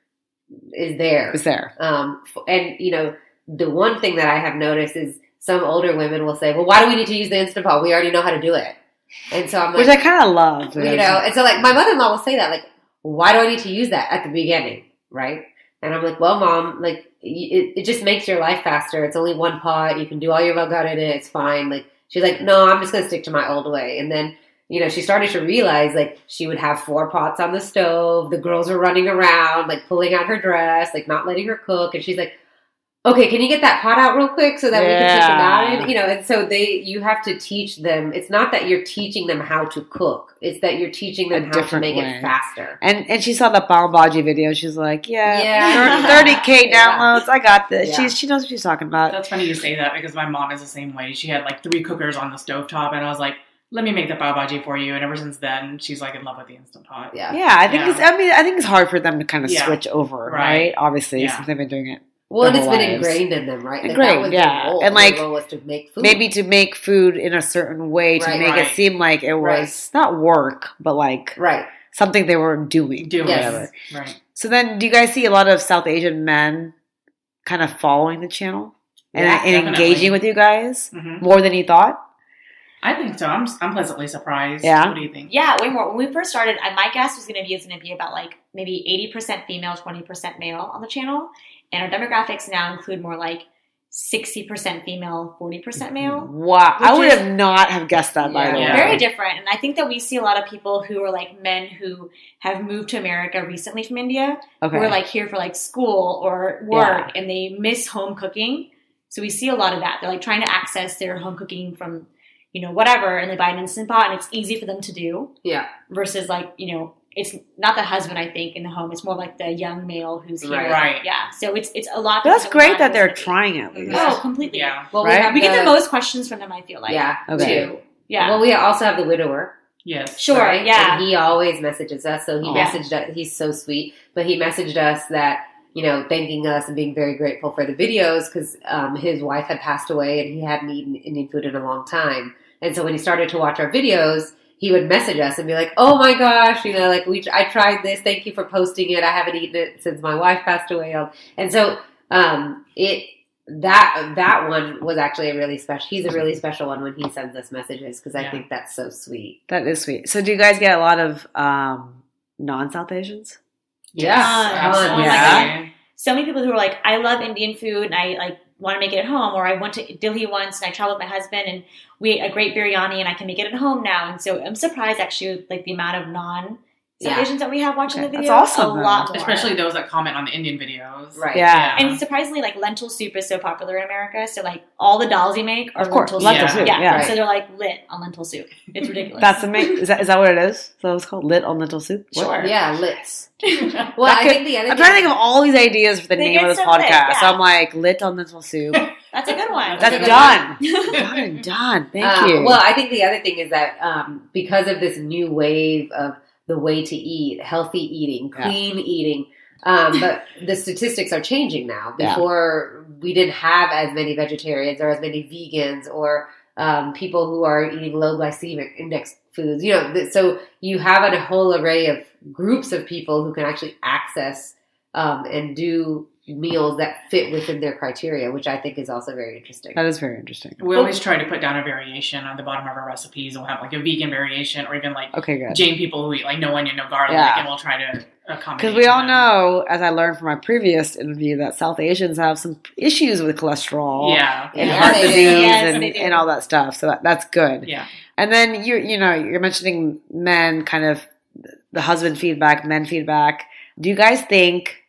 is there.
It's there.
Um, and, you know, the one thing that I have noticed is some older women will say, well, why do we need to use the Instant Pot? We already know how to do it. And so I'm like,
Which I kind of love.
you know and so like my mother-in-law will say that like why do i need to use that at the beginning right and i'm like well mom like it, it just makes your life faster it's only one pot you can do all your vaghar in it it's fine like she's like no i'm just gonna stick to my old way. And then you know she started to realize like she would have four pots on the stove. The girls were running around like pulling out her dress like not letting her cook. And she's like okay can you get that pot out real quick so that we can take it
Yeah.
out you know and so they you have to teach them it's not that you're teaching them how to cook it's that you're teaching them
A
how to make
way.
it faster
And and she saw the Bhaji video. She's like, yeah,
Yeah.
thirty k
Yeah.
downloads. I got this.
Yeah.
She's she knows what she's talking about.
That's funny you say that because my mom is the same way. She had like three cookers on the stovetop, and I was like, "Let me make the pav bhaji for you." And ever since then, she's like in love with the instant pot.
yeah
Yeah, I think
Yeah.
it's. I mean, I think it's hard for them to kind of
Yeah.
switch over, right?
Right.
Obviously,
Yeah.
since they've been doing it.
Well and
their
it's been
lives.
ingrained in them right Like,
Ingrained,
that was their
yeah.
role.
And,
Their
like,
role was to make food
Maybe to make food in a certain way to
Right.
make it seem like it was not work, but like
right
something they were doing.
Do
or
Yes.
whatever.
right.
So then, do you guys see a lot of South Asian men kind of following the channel and,
Yeah,
and
definitely.
engaging with you guys
hmm
more than you thought?
I think so. I'm I'm pleasantly surprised.
Yeah?
What do you think?
Yeah, way more. When we first started, I, my guess was going to be it's going to be about like maybe eighty percent female, twenty percent male on the channel, and our demographics now include more like sixty percent female, forty percent male.
Wow, I would have not have guessed that. By
Yeah.
the way,
Very different, and I think that we see a lot of people who are like men who have moved to America recently from India,
okay.
who are like here for like school or work, and they miss home cooking. So we see a lot of that. They're like trying to access their home cooking from, you know, whatever, and they buy an instant pot, and it's easy for them to do.
yeah
versus like you know it's not the husband I think in the home. It's more like the young male who's here.
Right.
Right.
Yeah. So it's it's a lot.
That's great
that
that they're trying at least.
Oh, completely.
Yeah.
well
Right?
we have
We get
the,
the most questions from them. I feel like.
yeah
Okay.
too.
Yeah.
well we also have the widower
Yes.
Sure.
right?
Yeah.
And he always messages us. So he
Oh.
messaged us. He's so sweet. But he messaged us that, you know, thanking us and being very grateful for the videos because um, his wife had passed away and he hadn't eaten Indian food in a long time. And so when he started to watch our videos, he would message us and be like, "Oh my gosh, you know, like we I tried this. Thank you for posting it. I haven't eaten it since my wife passed away." And so um, it that that one was actually a really special. He's a really special one when he sends us messages because I
Yeah.
think that's so sweet.
That is sweet. So, do you guys get a lot of um, non-South Asians?
Yes,
Yeah. Oh
Yeah.
So many people who are like, I love Indian food and I like want to make it at home. Or I went to Delhi once and I traveled with my husband and we ate a great biryani and I can make it at home now. And so I'm surprised actually like the amount of non South
Yeah.
Asians that we have watching
Okay,
the
that's awesome,
A lot more.
Especially those that comment on the Indian videos.
Right.
Yeah.
And surprisingly, like lentil soup is so popular in America. So like all the dolls we make are
Of course,
lentil
lentil
soup.
soup,
Yeah.
yeah.
So they're like lit on lentil soup. It's ridiculous.
That's amazing. Is that, is that what it is? So it's called lit on lentil soup? What?
Sure.
Yeah, lit. Well,
That
I think the other
I'm trying to think of all these ideas for the name of this
so lit,
podcast. So. I'm like, lit on lentil soup.
That's a good one.
That's
a good
done. done and done. Thank
Um,
you.
Well, I think the other thing is that um, because of this new wave of the way to eat, healthy eating,
Yeah.
clean eating, um, but the statistics are changing now.
Yeah.
Before we didn't have as many vegetarians or as many vegans or um, people who are eating low glycemic index foods. You know, th- so you have a whole array of groups of people who can actually access um, and do meals that fit within their criteria, which I think is also very interesting.
that is very interesting.
We always try to put down a variation on the bottom of our recipes. and We'll have like a vegan variation or even like
Okay, good.
Jain people who eat like no onion, no garlic,
Yeah.
and we'll try to accommodate.
Because we all
them.
know, as I learned from my previous interview, that South Asians have some issues with cholesterol
Yeah.
and
Yeah,
heart disease
Yes,
and,
they
and all that stuff. So that, that's good.
Yeah.
And then you you know you're mentioning men kind of the husband feedback, men feedback. Do you guys think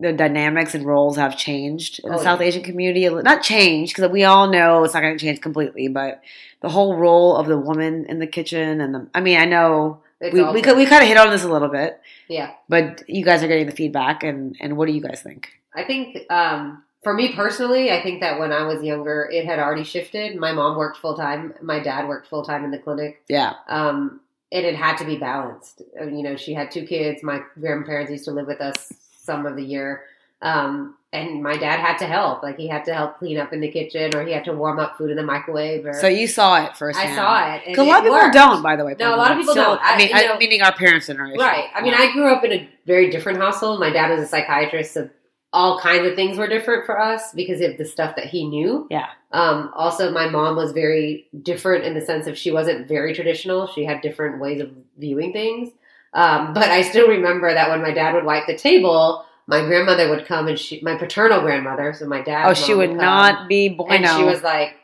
the dynamics and roles have changed in the
Oh,
South
yeah.
Asian community? Not changed because we all know it's not going to change completely, but the whole role of the woman in the kitchen and the I mean I know
It's
we we, we kind of hit on this a little bit,
yeah.
but you guys are getting the feedback and and what do you guys think?
I think um, for me personally, I think that when I was younger, it had already shifted. My mom worked full time. My dad worked full time in the clinic.
Yeah,
Um, and it had to be balanced. Uh, You know, she had two kids. My grandparents used to live with us some of the year. Um, and my dad had to help. Like he had to help clean up in the kitchen, or he had to warm up food in the microwave. Or
so you saw it first.
I saw it.
a lot of people
worked.
don't, by the way.
No, a lot of people don't.
I,
I-
mean,
know-
meaning our parents' generation,
Right. I mean,
Yeah.
I grew up in a very different household. My dad was a psychiatrist, so all kinds of things were different for us because of the stuff that he knew.
Yeah.
Um, also, my mom was very different in the sense of she wasn't very traditional. She had different ways of viewing things. Um, but I still remember that when my dad would wipe the table, my grandmother would come and she, my paternal grandmother, so my dad.
Oh, she would not be bueno.
And she was like,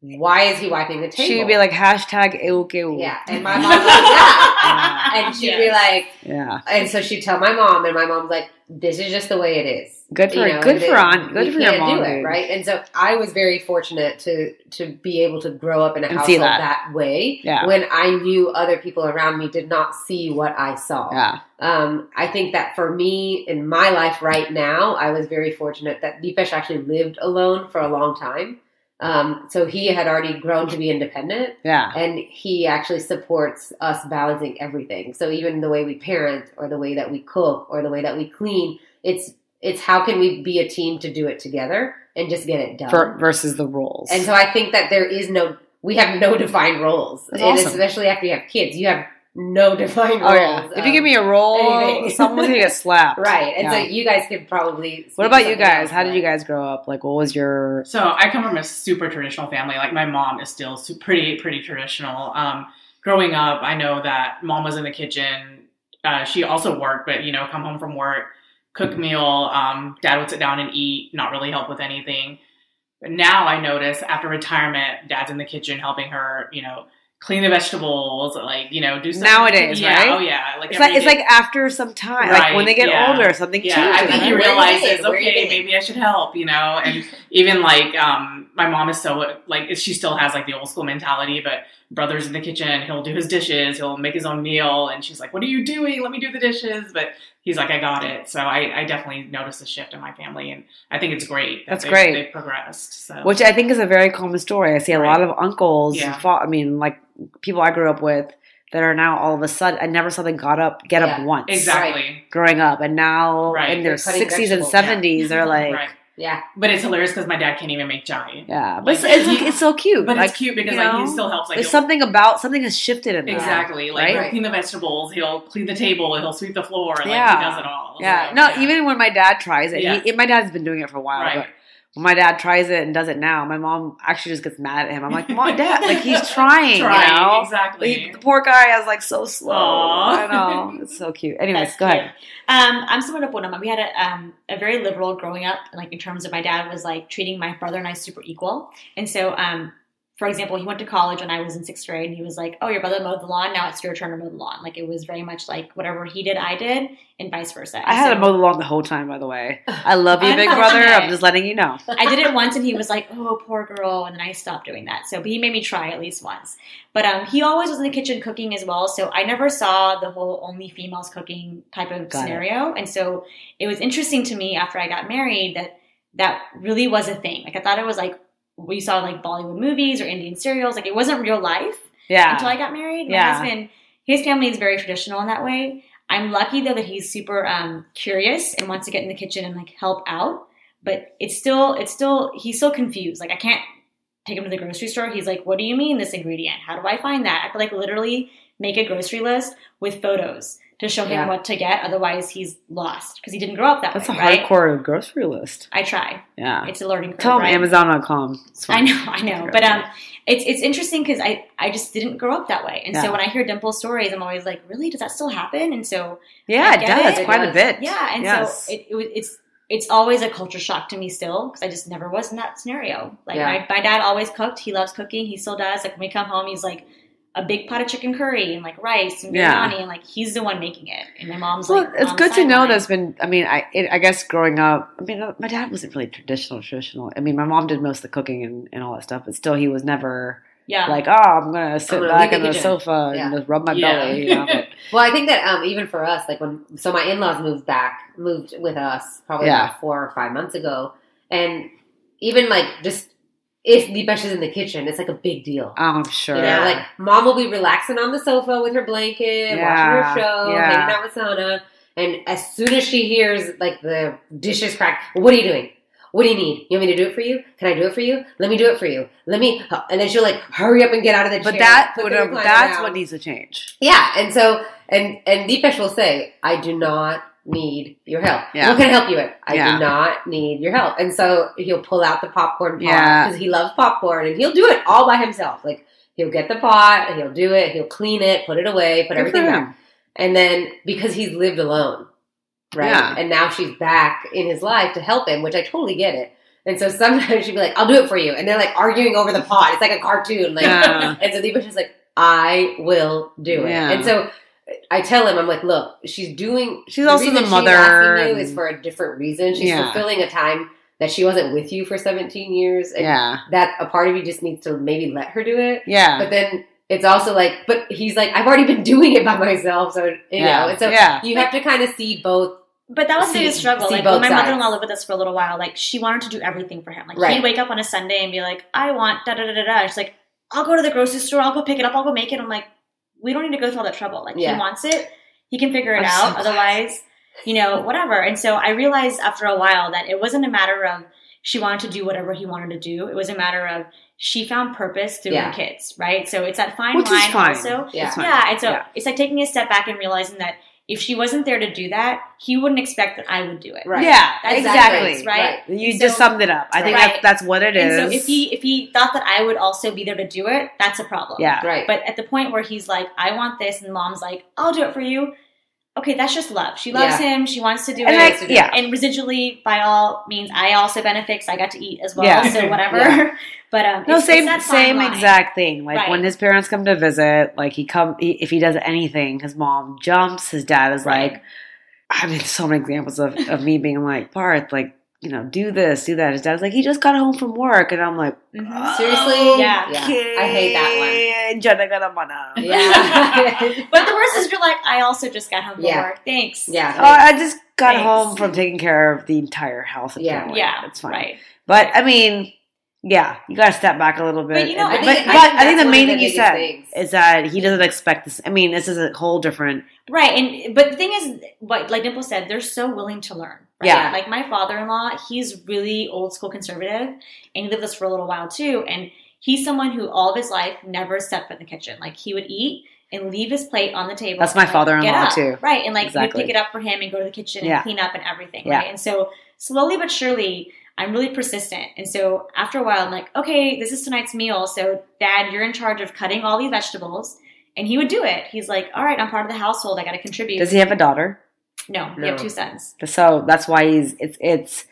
"Why is he wiping the table?"
She would be like hashtag eukeu.
"Yeah," and my mom was like,
Yeah.
"Yeah," and she'd be like.
yeah.
And so she'd tell my mom, and my mom's like, "This is just the way it is."
Good for
You know,
good for on good for your mom,
do it, right? And so I was very fortunate to to be able to grow up in a
And see
household
that.
that. way.
Yeah.
When I knew other people around me did not see what I saw.
Yeah,
Um, I think that for me in my life right now, I was very fortunate that Deepesh actually lived alone for a long time. Um, so he had already grown to be independent.
Yeah,
and he actually supports us balancing everything. So even the way we parent or the way that we cook or the way that we clean it's it's how can we be a team to do it together and just get it done.
For, versus the roles.
and so i think that there is no we have no defined roles
awesome.
especially after you have kids. You have no defined
oh yeah, if you give me a role,
anything.
someone's gonna get slapped.
right and so you guys could probably
What about you guys? How did you guys grow up? Like, what was your?
So I come from a super traditional family. Like my mom is still pretty pretty traditional. Um, growing up, I know that mom was in the kitchen. Uh, she also worked, but you know, come home from work, cook meal. Um, dad would sit down and eat, not really help with anything. But now I notice after retirement, dad's in the kitchen helping her. You know, clean the vegetables, like you know, do something.
Nowadays,
yeah,
right?
Oh yeah, like
It's like it's like after some time, like when they get
yeah.
older, something
Yeah,
changes.
I think he
right?
right?
Realizes? Okay, maybe I should help, you know. And even like, um, my mom is so like, she still has like the old school mentality, but brother's in the kitchen, he'll do his dishes, he'll make his own meal, and she's like, "What are you doing? Let me do the dishes." But he's like, "I got it." So I, I definitely noticed a shift in my family, and I think it's great. that
That's
they've-
great.
They've progressed. So
Which I think is a very common story. I see a
Right.
lot of uncles.
Yeah.
Fa- I mean, like people I grew up with that are now all of a sudden. I never saw them got up, get up once.
exactly
Growing up, and now
Right.
in their sixties and
vegetables, yeah.
seventies, they're like,
right.
Yeah
But it's hilarious because my dad can't even make chai.
yeah. But it's,
Like,
it's,
he-
it's so cute.
But
like,
it's cute because
you
like he still helps. Like
There's something about something has shifted in that.
Exactly. Like
right?
he'll clean the vegetables, he'll clean the table, he'll sweep the floor. Like
Yeah.
he does it all.
Yeah.
So,
No, even when my dad tries it,
Yeah.
he, my dad's been doing it for a while.
Right.
When my dad tries it and does it now, my mom actually just gets mad at him. I'm like, Mom, Dad, like he's trying,
Trying,
you know?
exactly.
He- the poor guy is like so slow.
Aw.
I know. It's so cute. Anyways,
That's
go ahead.
Um, I'm someone of Bonama. We had a um, a very liberal growing up, like in terms of my dad was like treating my brother and I super equal. And so, um, for example, he went to college when I was in sixth grade, and he was like, "Oh, your brother mowed the lawn. Now it's your turn to mow the lawn." Like it was very much like whatever he did, I did, and vice versa.
I had
So-
to mow the lawn the whole time, by the way. I love you, big brother. I'm just letting you know.
I did it once and he was like, "Oh, poor girl," and then I stopped doing that. So, but he made me try at least once. But um, he always was in the kitchen cooking as well. So I never saw the whole only females cooking type of
Got it.
scenario. And so it was interesting to me after I got married that that really was a thing. Like I thought it was like we saw like Bollywood movies or Indian serials. Like it wasn't real life
Yeah.
until I got married. My
Yeah.
husband, his family is very traditional in that way. I'm lucky though that he's super um, curious and wants to get in the kitchen and like help out. But it's still, it's still, he's still confused. Like I can't take him to the grocery store. He's like, "What do you mean this ingredient? How do I find that?" I could like literally make a grocery list with photos to show him
Yeah.
what to get. Otherwise, he's lost because he didn't grow up that way.
That's a
way. right?
hardcore grocery list.
I try.
Yeah.
It's a learning curve.
Tell
right?
Amazon.com.
I know, I know, but um, it's it's interesting because I I just didn't grow up that way, and
Yeah.
so when I hear Dimple's stories, I'm always like, really, does that still happen? And so
Yeah, it does.
it.
Quite
It
a bit.
yeah, and
Yes.
so it, it it's it's always a culture shock to me still because I just never was in that scenario. Like
Yeah.
my my dad always cooked. He loves cooking. He still does. Like when we come home, he's like. A big pot of chicken curry and like rice and biryani
Yeah.
and like he's the one making it and my mom's
Well,
like
it's
on the
good to know
sideline.
there's been. I mean, I it, I guess growing up, I mean, uh, my dad wasn't really traditional. Traditional. I mean, my mom did most of the cooking and, and all that stuff, but still, he was never
yeah
like, oh, I'm gonna sit
gonna
back on
the
the sofa
Yeah.
and just rub my
Yeah.
belly. You know? but-
Well, I think that um, even for us, like when so my in laws moved back, moved with us probably
Yeah.
about four or five months ago, and even like just if Deepesh is in the kitchen, it's like a big deal.
oh, I'm sure.
You know, like mom will be relaxing on the sofa with her blanket,
Yeah,
watching her show,
yeah.
hanging out with Sana, and as soon as she hears like the dishes crack, what are you doing? What do you need? You want me to do it for you? Can I do it for you? Let me do it for you. Let me, and then she'll like hurry up and get out of the
but
chair.
that
put
would have, that's
down.
what needs to change.
Yeah, and so and and Deepesh will say, "I do not need your help.
Yeah.
What can I help you with? I
Yeah.
do not need your help." And so he'll pull out the popcorn pot
Yeah.
because he loves popcorn, and he'll do it all by himself. Like he'll get the pot, he'll do it. He'll clean it, put it away, put
Good
everything back, and then because he's lived alone, right?
Yeah.
And now she's back in his life to help him, which I totally get it. And so sometimes she'd be like, "I'll do it for you," and they're like arguing over the pot. It's like a cartoon, like.
Yeah.
And so Deepesh is like, I will do it.
Yeah.
And so I tell him, I'm like, look, she's doing.
She's also
reason
the mother
asking you
and-
is for a different reason. She's
Yeah.
fulfilling a time that she wasn't with you for 17 years. And
Yeah.
that a part of you just needs to maybe let her do it.
Yeah.
But then it's also like, but he's like, I've already been doing it by myself. So, you
Yeah.
know, and so
Yeah.
you have to kind of see both.
But that was the biggest struggle. Like when my mother-in-law lived with us for a little while, like she wanted to do everything for him. Like
Right.
he'd wake up on a Sunday and be like, "I want da da da da da." She's like, "I'll go to the grocery store. I'll go pick it up. I'll go make it." I'm like, "We don't need to go through all that trouble. Like
Yeah.
he wants it, he can figure it
I'm
out.
glad.
Otherwise, you know, whatever." And so I realized after a while that it wasn't a matter of she wanted to do whatever he wanted to do. It was a matter of she found purpose through
Yeah.
her kids, right? So it's that fine
Which is
line
fine.
also.
Yeah.
It's fine.
Yeah, and so
Yeah.
it's like taking a step back and realizing that if she wasn't there to do that, he wouldn't expect that I would do it.
Right.
Yeah.
That's
Exactly.
exactly, right?
You
So-
just summed it up. I think
Right.
that's, that's what it is.
And so if he if he thought that I would also be there to do it, that's a problem.
yeah.
Right.
But at the point where he's like, I want this, and mom's like, I'll do it for you. Okay, that's just love. She loves him. She wants to do
And
it.
like, yeah.
and residually, by all means, I also benefit 'cause I got to eat as well.
Yeah.
So whatever.
Yeah.
but um,
No,
it's- it's
same
that
same
line.
exact thing. Like
Right.
when his parents come to visit, like he come he, if he does anything, his mom jumps. His dad is
Right.
like, I mean, so many examples of, of me being like, Barth, like you know, do this, do that. His dad's like, he just got home from work, and I'm like,
Mhm.
Seriously?
Yeah.
Yeah. I hate that
one. Jana gana mana.
yeah.
But the worst is you're like, I also just got home from
Yeah.
work. Thanks.
yeah.
Oh, I just got
Thanks.
home from taking care of the entire house.
Yeah.
family.
Yeah.
it's fine.
Right.
But I mean, yeah, you got to step back a little bit.
But, you know,
And-
I
but,
think-
but
I
I
think
think, the main thing you said
things.
is that he doesn't expect this. I mean, this is a whole different.
Right, and but the thing is, what like Dimple said, they're so willing to learn. Right?
Yeah.
like my father-in-law, he's really old school conservative, and he lived this for a little while too. And he's someone who all of his life never stepped foot in the kitchen. Like he would eat and leave his plate on the table.
That's my
like,
father-in-law, too.
Right, and like
Exactly.
we'd pick it up for him and go to the kitchen
Yeah.
and clean up and everything.
Yeah.
Right, and so slowly but surely. I'm really persistent. And so after a while, I'm like, okay, this is tonight's meal. So, dad, you're in charge of cutting all these vegetables. And he would do it. He's like, all right, I'm part of the household. I got to contribute.
Does he have a daughter?
no, we
No.
have two sons.
So that's why he's it's it's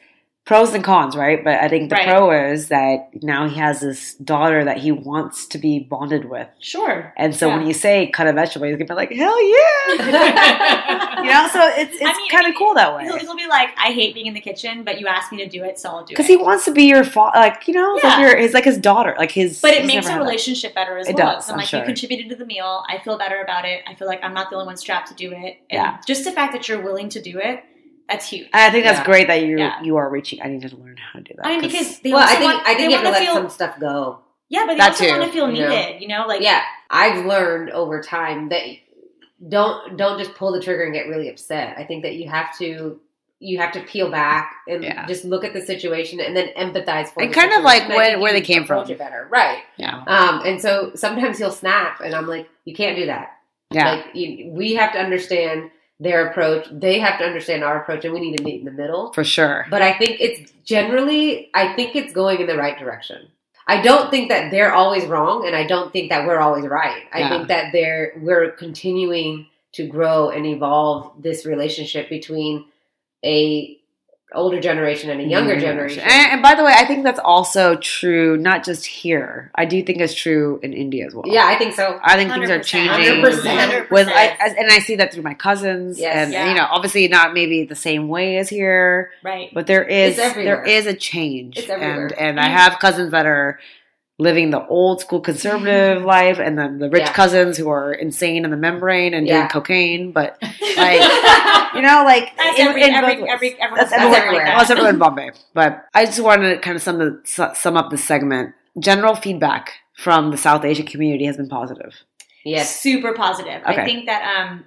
pros and cons, right? But I think the
Right.
pro is that now he has this daughter that he wants to be bonded with.
Sure.
And so when you say cut a vegetable, he's gonna be like, hell yeah. you know, so it's it's
I mean,
kind of cool that way.
He'll, he'll be like, I hate being in the kitchen, but you asked me to do it, so I'll do it.
Because he wants to be your father, like you know, it's like your, he's like his daughter, like his.
But it makes
never
a
that.
relationship better as
It
well.
does,
So I'm
I'm
like,
sure.
you contributed to the meal. I feel better about it. I feel like I'm not the only one strapped to do it. And
Yeah.
Just the fact that you're willing to do it, that's huge.
I think that's
Yeah.
great that you
Yeah.
you are reaching. I need to learn how to do that.
I mean, because they
well, I think
want,
I think
they
you have to let
feel,
some stuff go.
yeah, but they
That
also
too,
want to feel
you know?
needed. You know, like
yeah, I've learned over time that don't don't just pull the trigger and get really upset. I think that you have to you have to peel back and
Yeah.
just look at the situation and then empathize for
And
the
kind of like
And I
where-
think
where
you
they came from.
it better, right?
yeah,
Um, and so sometimes he'll snap, and I'm like, you can't do that.
yeah,
Like you, we have to understand their approach. They have to understand our approach, and we need to meet in the middle.
for sure.
But I think it's generally, I think it's going in the right direction. I don't think that they're always wrong, and I don't think that we're always right. I
Yeah.
think that they're we're continuing to grow and evolve this relationship between a older generation and a younger generation.
And, and by the way, I think that's also true, not just here. I do think it's true in India as well.
yeah, I think so.
I think things are
100%.
changing.
100%.
With I, and I see that through my cousins,
Yes.
and
Yeah.
you know, obviously not maybe the same way as here,
right.
but there is, there is a change,
It's everywhere.
and and I
Mhm.
have cousins that are living the old school conservative life, and then the rich
Yeah.
cousins who are insane in the membrane and doing cocaine, but like you know, like
That's
in-
every,
in
every, every, everyone's
That's everywhere.
everywhere.
That's everywhere in Bombay. But I just wanted to kind of sum, the, sum up this segment. General feedback from the South Asian community has been positive.
Yes.
super positive.
Okay.
I think that um,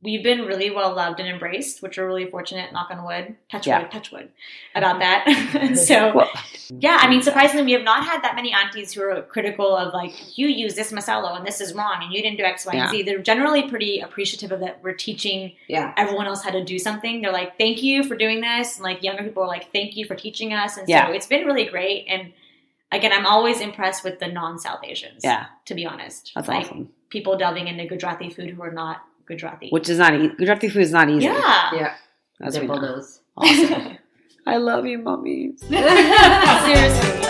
we've been really well loved and embraced, which we're really fortunate. Knock on wood, touch
Yeah.
wood, touch wood about mm-hmm. that. so yeah, I mean, mm-hmm. surprisingly, we have not had that many aunties who are critical of like you use this masala and this is wrong and you didn't do X, Y, and Z. They're generally pretty appreciative of that. We're teaching
Yeah.
everyone else how to do something. They're like, "Thank you for doing this," and like younger people are like, "Thank you for teaching us." And
Yeah.
so it's been really great. And again, I'm always impressed with the non-South Asians.
Yeah,
to be honest,
that's
like,
awesome.
people delving into Gujarati food who are not Gujarati.
Which is not easy. Gujarati food is not easy.
yeah.
Yeah.
As we
Dimple
know. Awesome. I love you, mummies.
Seriously.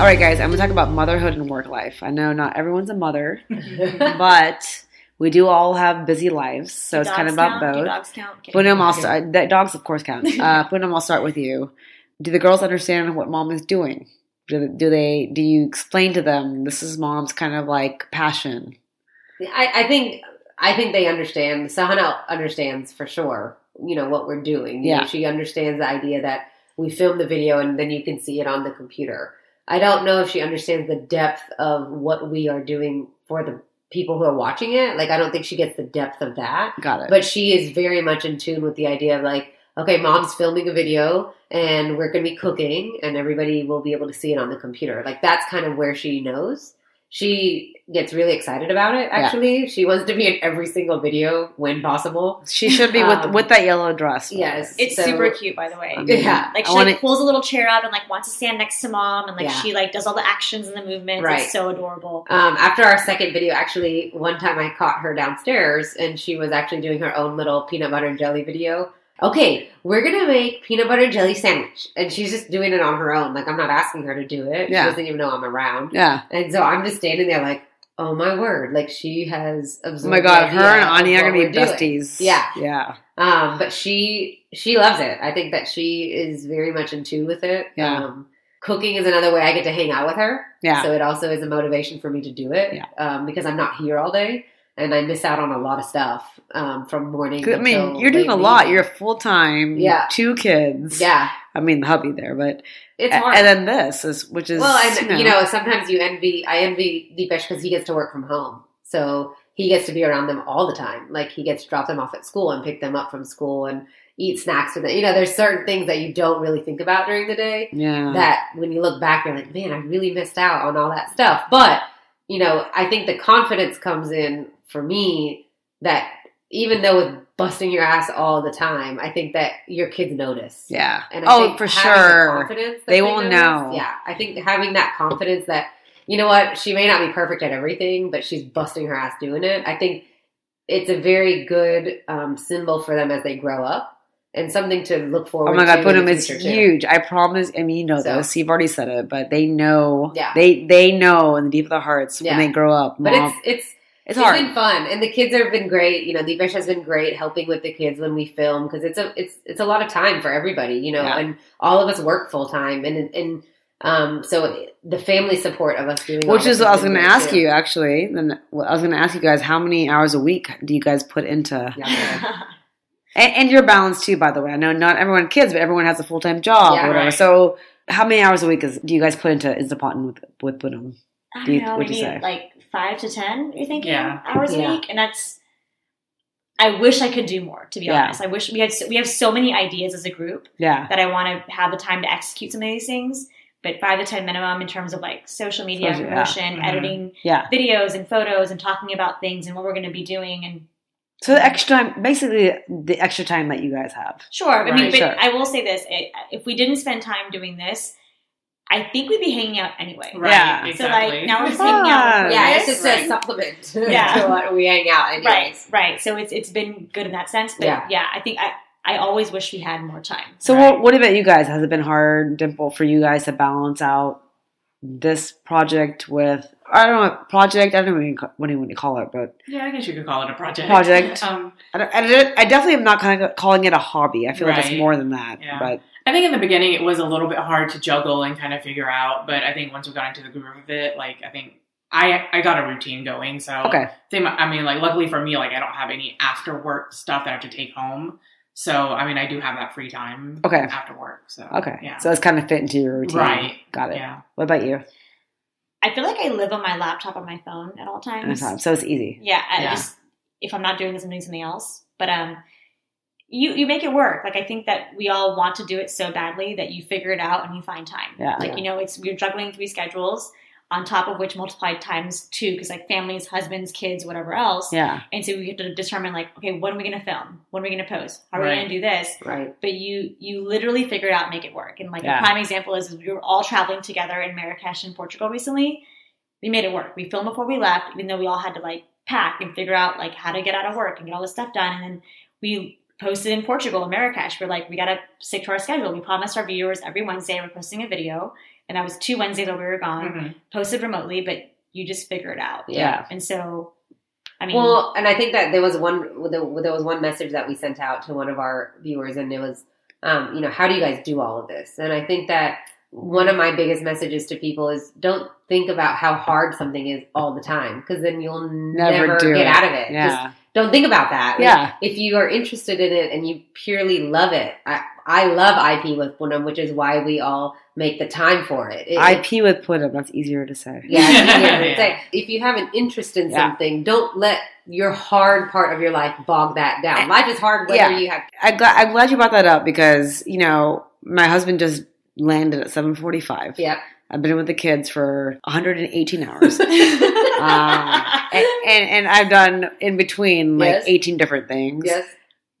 All right, guys, I'm going to talk about motherhood and work life. I know not everyone's a mother, but we do all have busy lives. So
Do
it's kind of about
count? Do
both.
dogs count? Kidding.
Poonam, I'll start. that- Dogs, of course, count. Uh, Poonam, I'll start with you. Do the girls understand what mom is doing? Do, do they? Do you explain to them this is mom's kind of like passion?
I, I think I think they understand. Sahana understands for sure. You know what we're doing. You know,
Yeah.
she understands the idea that we film the video and then you can see it on the computer. I don't know if she understands the depth of what we are doing for the people who are watching it. Like I don't think she gets the depth of that.
Got it.
But she is very much in tune with the idea of like, okay, mom's filming a video and we're going to be cooking and everybody will be able to see it on the computer. Like that's kind of where she knows. She gets really excited about it actually. She wants to be in every single video when possible.
she should be with
um,
with that yellow dress.
Yes.
It's
So-
super cute, by the way.
I mean,
Yeah.
Like she
wanna-
like pulls a little chair up and like wants to stand next to mom and like
Yeah.
she like does all the actions and the movements.
Right.
It's so adorable.
Um, after our second video, actually, one time I caught her downstairs and she was actually doing her own little peanut butter and jelly video. Okay, we're gonna make peanut butter and jelly sandwich, and she's just doing it on her own. Like I'm not asking her to do it.
Yeah.
She doesn't even know I'm around,
Yeah.
and so I'm just standing there like, oh my word! Like she has
Oh my god, her and Ani are gonna be
we're doing.
besties.
Yeah.
Yeah.
Um, but she she loves it. I think that she is very much in tune with it.
Yeah.
Um, cooking is another way I get to hang out with her.
Yeah.
So it also is a motivation for me to do it.
Yeah.
Um, because I'm not here all day and I miss out on a lot of stuff um, from morning.
I mean, you're doing a lot. You're full time.
Yeah.
Two kids.
yeah,
I mean, the hubby there, but
it's hard.
and then this is which is
well, and you know, sometimes you envy. I envy Deepesh because he gets to work from home, so he gets to be around them all the time. Like he gets to drop them off at school and pick them up from school and eat snacks with them. You know, there's certain things that you don't really think about during the day.
yeah.
that when you look back, you're like, man, I really missed out on all that stuff. But, you know, I think the confidence comes in for me that even though with busting your ass all the time, I think that your kids notice.
Yeah.
And I
oh, for
the
sure.
confidence that
They will
notice-
know.
Yeah, I think having that confidence that you know what, she may not be perfect at everything, but she's busting her ass doing it. I think it's a very good um, symbol for them as they grow up, and something to look forward.
Oh my god,
the
is
future, too.
huge. I promise. I mean, you know
So-
this. You've already said it, but they know.
Yeah.
They they know in the deep of their hearts
Yeah.
when they grow up.
But it's it's
it's
it's
hard.
been fun, and the kids have been great. You know, Divesh has been great helping with the kids when we film because it's a it's it's a lot of time for everybody. You know,
Yeah.
and all of us work full time, and and um, so the family support of us doing
Which is what I was going to ask
too.
you actually. Then I was going to ask you guys how many hours a week do you guys put into
Yeah.
and, and your balance too? By the way, I know not everyone has kids, but everyone has a full time job
Yeah,
or whatever.
right.
So how many hours a week is, do you guys put into Instapot with with Poonam?
I
Do you-
don't know,
what'd you say?
like five to ten. You're thinking
Yeah.
hours
Yeah.
a week, and that's. I wish I could do more. To be
Yeah.
honest, I wish we had. So, we have so many ideas as a group
Yeah,
that I want to have the time to execute some of these things. But five to ten minimum in terms of like social media
Social- yeah.
promotion,
Mhm.
editing
yeah.
videos and photos, and talking about things and what we're going to be doing. And
So the extra time, basically the extra time that you guys have.
sure, I mean, but
Sure.
I will say this: it, if we didn't spend time doing this, I think we'd be hanging out anyway.
Right,
Yeah.
So like now we're just hanging out.
Fun.
Yeah, it's just
Right.
a supplement
Yeah.
to what we hang out. Anyways.
Right, right. So it's it's been good in that sense. But
Yeah.
yeah, I think I I always wish we had more time.
So
Right.
what, what about you guys? Has it been hard, Dimple, for you guys to balance out this project with I don't know project? I don't know what you do you want to call it, but
yeah, I guess you could call it a project.
Project.
Um,
I, don't, I, I definitely am not kind of calling it a hobby. I feel like it's more than that.
Yeah.
But
I think in the beginning it was a little bit hard to juggle and kind of figure out, but I think once we got into the groove of it, like I think I I got a routine going. So
okay,
same, I mean, like luckily for me, like I don't have any after work stuff that I have to take home. So I mean, I do have that free time.
Okay.
After work. So
okay.
yeah.
So it's kind of fit into your routine.
Right.
Got it.
yeah.
What about you?
I feel like I live on my laptop on my phone at all times.
Anytime. So it's easy.
Yeah, I
Yeah.
just if I'm not doing this, I'm doing something else. But um, you you make it work. Like I think that we all want to do it so badly that you figure it out and you find time.
Yeah.
Like you know, it's we're juggling three schedules on top of which multiplied times two because like families, husbands, kids, whatever else.
Yeah.
And so we have to determine like, okay, when are we going to film? When are we going to post? How are we going to do this?
Right.
But you you literally figure it out, and make it work. And like
Yeah.
a prime example is, is we were all traveling together in Marrakesh in Portugal recently. We made it work. We filmed before we left, even though we all had to like pack and figure out like how to get out of work and get all this stuff done. And then we posted in Portugal, in Marrakesh. We're like, we got to stick to our schedule. We promised our viewers every Wednesday we're posting a video, and that was two Wednesdays while we were gone.
Mhm.
Posted remotely, but you just figure it out.
Yeah.
And so, I mean,
Well, and I think that there was one there there was one message that we sent out to one of our viewers, and it was, um, you know, how do you guys do all of this? And I think that one of my biggest messages to people is don't think about how hard something is all the time, because then you'll
Never
never, get
it.
out of it. Just
Yeah.
don't think about that. Like,
Yeah.
if you are interested in it and you purely love it, I, I love IP with Poonam, which is why we all make the time for it. It-
IP with Poonam. That's easier to say.
yeah, it's easier to
Yeah.
say. if you have an interest in
Yeah.
something, don't let your hard part of your life bog that down. Life is hard whether
Yeah.
you have.
I glad, I'm glad you brought that up because you know my husband just landed at 7:45.
Yep.
I've been with the kids for 118 hours, um, and, and and I've done in between like
Yes.
18 different things.
Yes.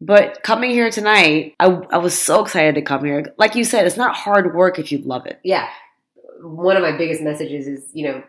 But coming here tonight, I, I was so excited to come here. Like you said, it's not hard work if you love it.
Yeah. One of my biggest messages is, you know,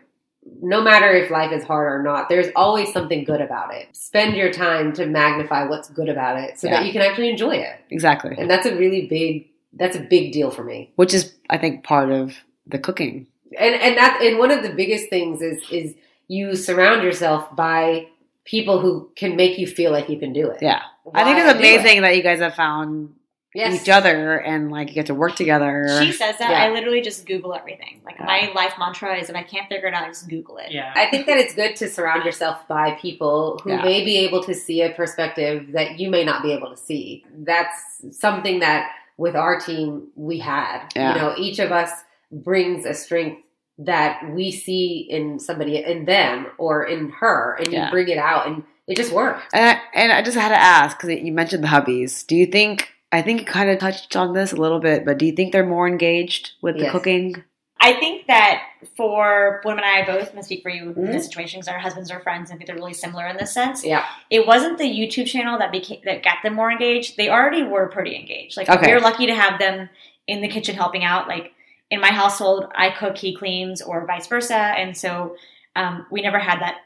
no matter if life is hard or not, there's always something good about it. Spend your time to magnify what's good about it so
Yeah.
that you can actually enjoy it.
Exactly.
And that's a really big that's a big deal for me.
Which is, I think, part of the cooking.
And and that and one of the biggest things is is you surround yourself by people who can make you feel like you can do it.
Yeah. I think it's
do it?
amazing that you guys have found
Yes.
each other and like you get to work together.
She says that.
Yeah.
I literally just Google everything. Like
Yeah.
my life mantra is if I can't figure it out, I just Google it.
Yeah.
I think that it's good to surround yourself by people who
Yeah.
may be able to see a perspective that you may not be able to see. That's something that with our team we had.
Yeah.
You know, each of us brings a strength that we see in somebody in them or in her and you bring it out and it just works.
And I, and I just had to ask because you mentioned the hubbies. Do you think? I think you kind of touched on this a little bit, but do you think they're more engaged with the cooking?
I think that for women and I both, I'm speak for you in
Mhm.
this situation because our husbands are friends and I think they're really similar in this sense.
Yeah.
It wasn't the YouTube channel that became that got them more engaged. They already were pretty engaged. Like
Okay.
we're lucky to have them in the kitchen helping out. Like in my household, I cook, he cleans, or vice versa, and so um, we never had that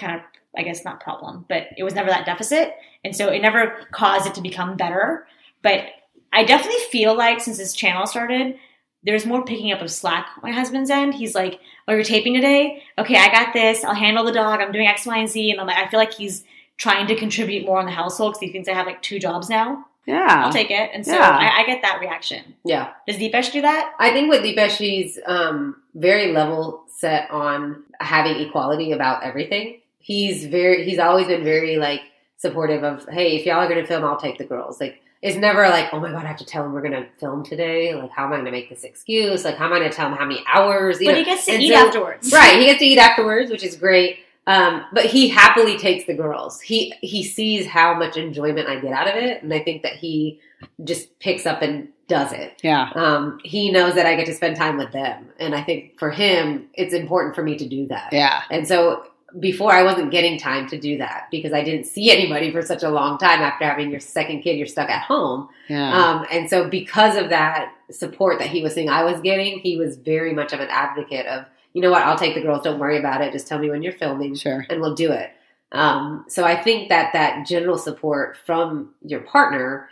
kind of, I guess, not problem, but it was never that deficit, and so it never caused it to become better. But I definitely feel like since this channel started, there's more picking up of slack on my husband's end. He's like, "Oh, you're taping today? Okay, I got this. I'll handle the dog. I'm doing X, Y, and Z." And I'm like, I feel like he's trying to contribute more on the household because he thinks I have like two jobs now.
Yeah.
I'll take it, and so
Yeah.
I, I get that reaction.
Yeah.
Does Deepesh do that?
I think with Deepesh, he's um, very level set on having equality about everything. He's very, he's always been very like supportive of, hey, if y'all are going to film, I'll take the girls. Like, it's never like, oh my god, I have to tell him we're going to film today. Like, how am I going to make this excuse? Like, how am I going to tell him how many hours? You
But
know?
he gets to
And
eat
so-
afterwards,
Right, he gets to eat afterwards, which is great. Um, but he happily takes the girls. He he sees how much enjoyment I get out of it, and I think that he just picks up and does it.
Yeah.
Um, he knows that I get to spend time with them, and I think for him, it's important for me to do that.
Yeah.
And so before, I wasn't getting time to do that because I didn't see anybody for such a long time. After having your second kid, you're stuck at home.
Yeah.
Um, and so because of that support that he was seeing I was getting, he was very much of an advocate of, you know what, I'll take the girls, don't worry about it, just tell me when you're filming
sure.
and we'll do it. Um, so I think that that general support from your partner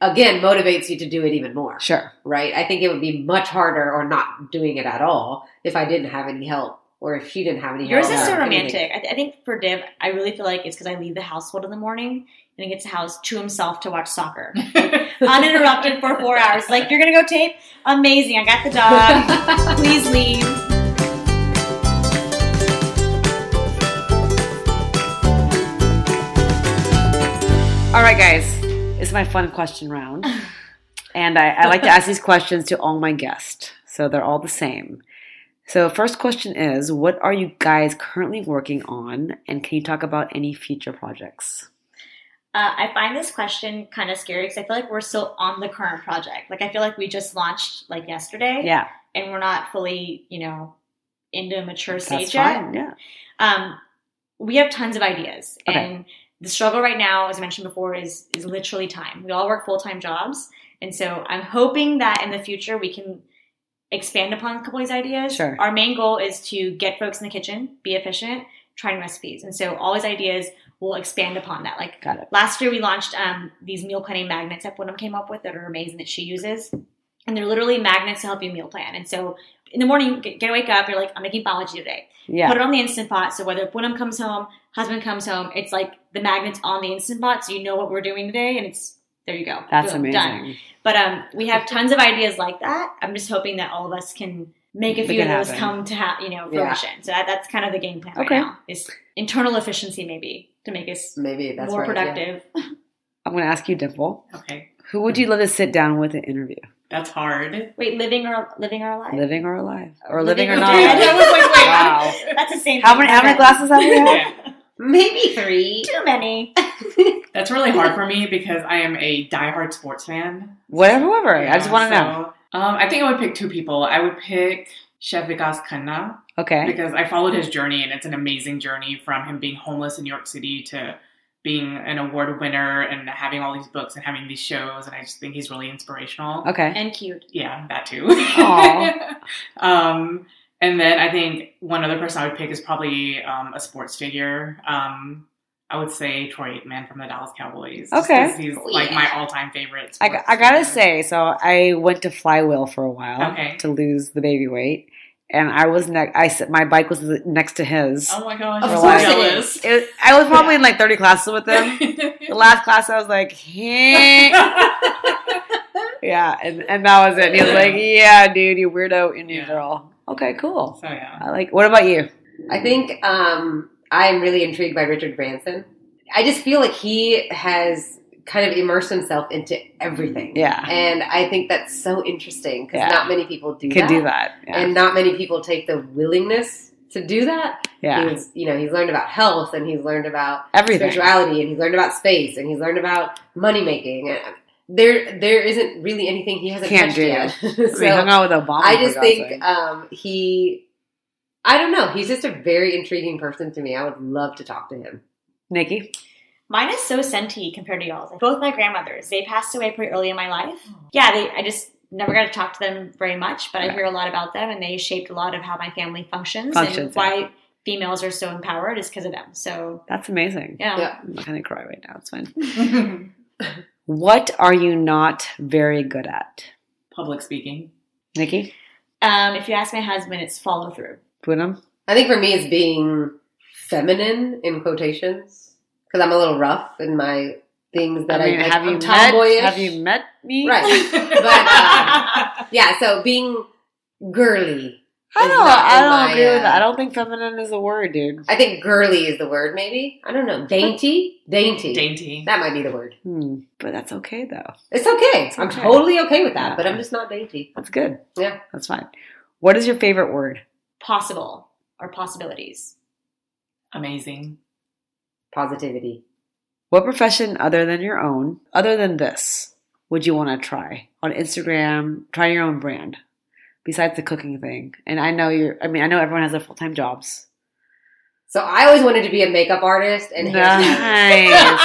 again motivates you to do it even more,
Sure.
right? I think it would be much harder or not doing it at all if I didn't have any help or if she didn't have any
Yours is so romantic. I, th- I think for Div, I really feel like it's because I leave the household in the morning and he gets the house to himself to watch soccer. Uninterrupted for four hours. Like, you're going to go tape? Amazing. I got the dog. Please leave.
All right, guys. It's my fun question round. And I, I like to ask these questions to all my guests. So they're all the same. So, first question is What are you guys currently working on? And can you talk about any future projects?
Uh, I find this question kind of scary because I feel like we're still on the current project. Like, I feel like we just launched like yesterday.
Yeah,
And we're not fully, you know, into a mature
that's
stage yet.
fine. Yeah.
um, we have tons of ideas
Okay.
and the struggle right now as i mentioned before is is literally time we all work full-time jobs and so i'm hoping that in the future we can expand upon a couple of these ideas
Sure.
our main goal is to get folks in the kitchen be efficient try new recipes and so all these ideas will expand upon that like
Got it.
last year we launched um, these meal planning magnets that Wyndham came up with that are amazing that she uses and they're literally magnets to help you meal plan and so in the morning you get, get wake up you're like i'm making biology today
Yeah.
put it on the instant pot. So whether Wyndham comes home, husband comes home, it's like the magnets on the instant pot, so you know what we're doing today, and it's there you go.
That's
Boom,
amazing.
Done. But um, we have tons of ideas like that. I'm just hoping that all of us can make a few of those
happen.
come to ha- you know
Yeah.
fruition. So that, that's kind of the game plan right
Okay.
now is internal efficiency maybe to make us
Maybe that's
more
right, yeah.
productive.
I'm going to ask you, Dimple.
Okay,
Who would you love to sit down with and interview?
that's hard.
Wait, living or living or alive?
Living or alive? Or
Living
living, or
or
not?
dead.
I was like, wait,
Wow.
That's the same.
How many, how many glasses have you had?
Yeah.
Maybe three.
Too many.
That's really hard for me because I am a diehard sports fan.
Whatever, whatever. I just want to know.
Um, I think I would pick two people. I would pick Chef Vikas Khanna
Okay.
because I followed his journey and it's an amazing journey from him being homeless in New York City to being an award winner and having all these books and having these shows. And I just think he's really inspirational.
Okay.
And cute.
Yeah, that too.
Aw.
um, and then I think one other person I would pick is probably um, a sports figure. Um, I would say Troy Aikman from the Dallas Cowboys. just
Okay.
'cause he's
Oh,
like my all-time favorite.
I, I gotta
figure.
say, so I went to Flywheel for a while
Okay.
to lose the baby weight, and I was next. I s- my bike was next to his.
Oh my gosh,
Of
I'm
course
so
it. It- I was probably in like thirty classes with him. the last class, I was like, "Heh." yeah, and and that was it. He was like, "Yeah, dude, you weirdo Indian
Yeah.
girl." Okay, cool.
so yeah.
I like. What about you?
I think um, I'm really intrigued by Richard Branson. I just feel like he has kind of immersed himself into everything.
Yeah,
And I think that's so interesting because
Yeah.
not many people do
can
that.
do that. Yeah,
And not many people take the willingness to do that.
yeah.
He's, you know, he's learned about health and he's learned about
everything.
spirituality and he's learned about space and he's learned about money making. And, there there isn't really anything he hasn't
Can't
touched
do.
yet.
I mean, hung out with Obama.
I just think um, he. I don't know. He's just a very intriguing person to me. I would love to talk to him.
Nikki.
Mine is so senti compared to y'all's. Both my grandmothers, they passed away pretty early in my life. Yeah, they. I just never got to talk to them very much, but I hear a lot about them, and they shaped a lot of how my family functions,
Functions,
and why females are so empowered is because of them. So
That's amazing.
yeah.
Yeah.
I'm not gonna cry right now. It's fine. What are you not very good at,
Public speaking.
Nikki?
Um, if you ask my husband, it's follow through.
Poonam?
I think for me, it's being feminine in quotations because I'm a little rough in my things that I,
I
like,
have
I'm
you met?
tomboyish.
Have you met me?
Right. uh, Yeah, so being girly.
I don't. I don't
my,
agree with that. I don't think feminine is a word, dude.
I think girly is the word, maybe. I don't know. Dainty? Dainty.
Dainty.
That might be the word.
Hmm. But that's okay though.
It's okay. I'm
okay.
totally okay with that, but I'm just not dainty.
That's good.
Yeah.
That's fine. What is your favorite word?
Possible or possibilities.
Amazing.
Positivity.
What profession other than your own, other than this, would you want to try on Instagram? Try your own brand besides the cooking thing. And I know you're. I mean, I know everyone has their full time jobs.
So I always wanted to be a makeup artist and hairstylist.
Nice.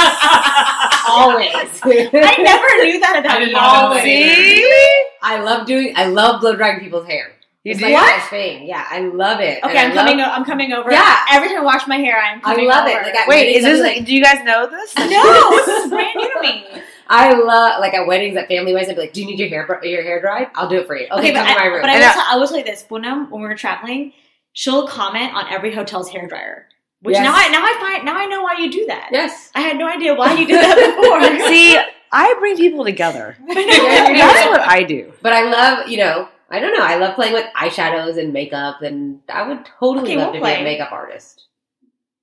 Always.
I never knew that about
I did
you.
not know that
See?
I love doing. I love blow drying people's hair.
You
it's
do?
like my thing. Yeah, I love it.
Okay,
And I
I'm coming.
love-
o- I'm coming over.
Yeah.
Every time I wash my hair, I'm
I love
over.
it. Like, I-
Wait, is this?
Like-
do you guys know this?
no, this is brand new to me.
I love like at weddings at family weddings. I'd be like, "Do you need your hair your hair dried? I'll do it for you." Okay,
Okay, but
come to my
I,
room.
but I
And
will,
I-
tell, I will tell you this: Poonam, when we were traveling, she'll comment on every hotel's hair dryer. Which
Yes.
now I now I find now I know why you do that.
yes,
I had no idea why you did that before.
See, I bring people together.
I know.
Yeah, you
That's what I do.
but I love you know. I don't know. I love playing with eyeshadows and makeup, and I would totally
Okay,
love
we'll
to be a makeup artist.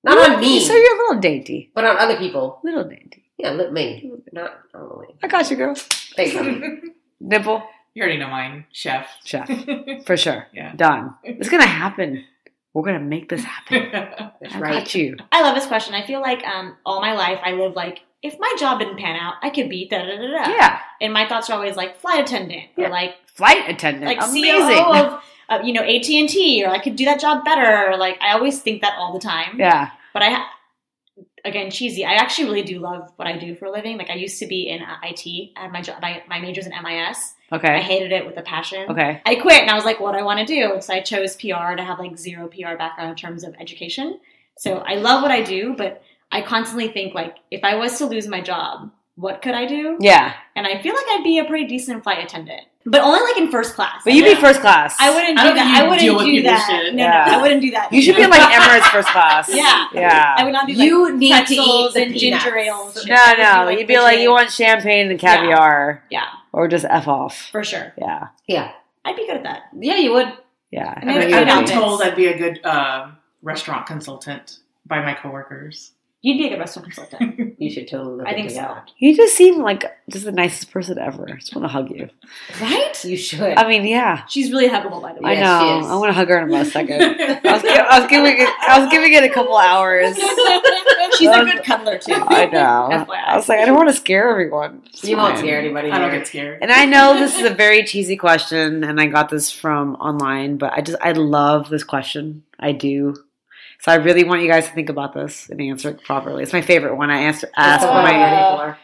Not on me,
So you're a little dainty.
but on other people.
Little dainty.
Yeah, look me. Not on me.
I got you, girl.
Thank you.
Dimple,
You already know mine, chef.
chef, for sure.
Yeah.
Done. It's gonna happen. We're gonna make this happen.
That's
I
right.
got you.
I love this question. I feel like um, all my life I live like if my job didn't pan out, I could be da da da da.
Yeah.
And my thoughts are always like flight attendant
Yeah.
or like
Flight attendant.
like
Amazing.
COO of uh, you know AT and T or I could do that job better. Like I always think that all the time.
yeah.
But I ha- again cheesy. I actually really do love what I do for a living. Like I used to be in uh, IT. I had my job. My, my major's in MIS.
Okay.
I hated it with a passion.
Okay.
I quit and I was like, what do I want to do? And so I chose PR to have like zero PR background in terms of education. So I love what I do, but I constantly think like, if I was to lose my job, what could I do?
Yeah.
And I feel like I'd be a pretty decent flight attendant, but only like in first class.
But you'd be first class.
I wouldn't do
don't
that. I
you'd
wouldn't do that. No,
Yeah.
no, I wouldn't do that.
You should be in like Emirates first class.
Yeah.
Yeah.
I would not do
You
like
need to eat the
and ginger ale. and shit.
No,
I would do,
no. You'd be like,
legit-
you want champagne and caviar,
Yeah,
or just f off.
for sure.
Yeah.
Yeah,
I'd be good at that.
yeah, you would.
Yeah. I
then
know
I
you
got
would
this.
be.
I'm told I'd be a good uh, restaurant consultant by my coworkers.
You'd be a good restaurant consultant.
You should totally look
I think so.
that.
You just seem like just the nicest person ever. I just want to hug you.
right?
You should.
I mean, yeah.
She's really huggable, by the way.
I know.
she is.
I'm gonna hug her in about a second. I was, I was giving it. I was giving it a couple hours.
She's a good cuddler too.
I know.
FYI.
I was like, I don't want to scare everyone. It's
you won't scare anybody.
I don't
here.
get scared.
And I know this is a very cheesy question, and I got this from online, but I just I love this question. I do. So I really want you guys to think about this and answer it properly. It's my favorite one. I answer ask
That's I'm
my
ready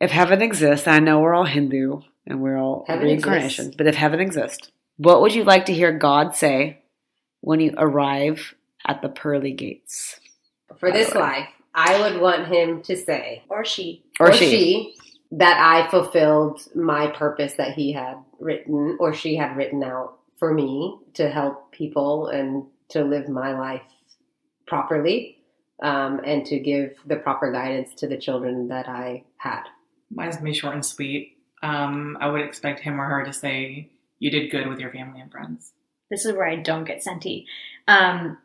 if heaven exists. I know we're all Hindu and we're all
Heaven
reincarnations, but if heaven exists, what would you like to hear God say when you arrive at the pearly gates?
For this
way.
life, I would want him to say,
Or she.
Or, she?
that I fulfilled my purpose that he had written or she had written out for me to help people and to live my life properly um, and to give the proper guidance to the children that I had.
Mine's gonna be short and sweet. Um, I would expect him or her to say, "You did good with your family and friends."
This is where I don't get senti. Um,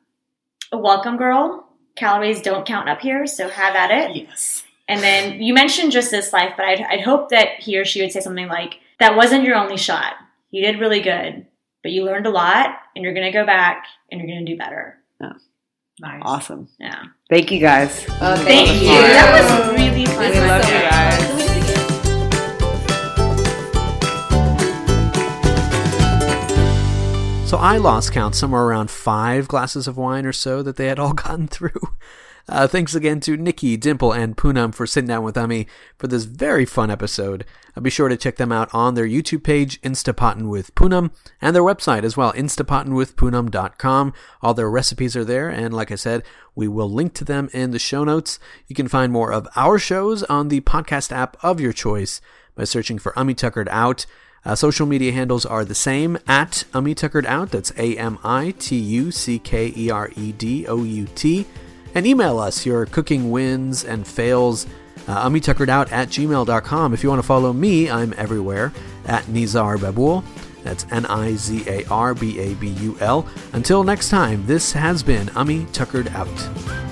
welcome girl. Calories don't count up here, so have at it.
Yes.
And then you mentioned just this life, but I'd, I'd hope that he or she would say something like, "That wasn't your only shot. You did really good, but you learned a lot and you're going to go back and you're going to do better. Yeah.
Nice.
Awesome.
Yeah.
Thank you guys.
Thank you.
Fun.
That was really fun.
We
love
so
you guys.
Fun.
So I lost count somewhere around five glasses of wine or so that they had all gotten through. Uh, thanks again to Nikki, Dimple, and Poonam for sitting down with Ami for this very fun episode. Uh, be sure to check them out on their YouTube page, Instant Pottin with Poonam, and their website as well, instantpottinwithpoonam.com. All their recipes are there, and like I said, we will link to them in the show notes. You can find more of our shows on the podcast app of your choice by searching for Ami Tuckered Out. Uh, social media handles are the same at Ami Tuckered Out. That's A M I T U C K E R E D O U T. And email us your cooking wins and fails. Uh, Out at gmail.com. If you want to follow me, I'm everywhere at Nizar Babul. That's N I Z A R B A B U L. Until next time, this has been Ami Tuckered Out.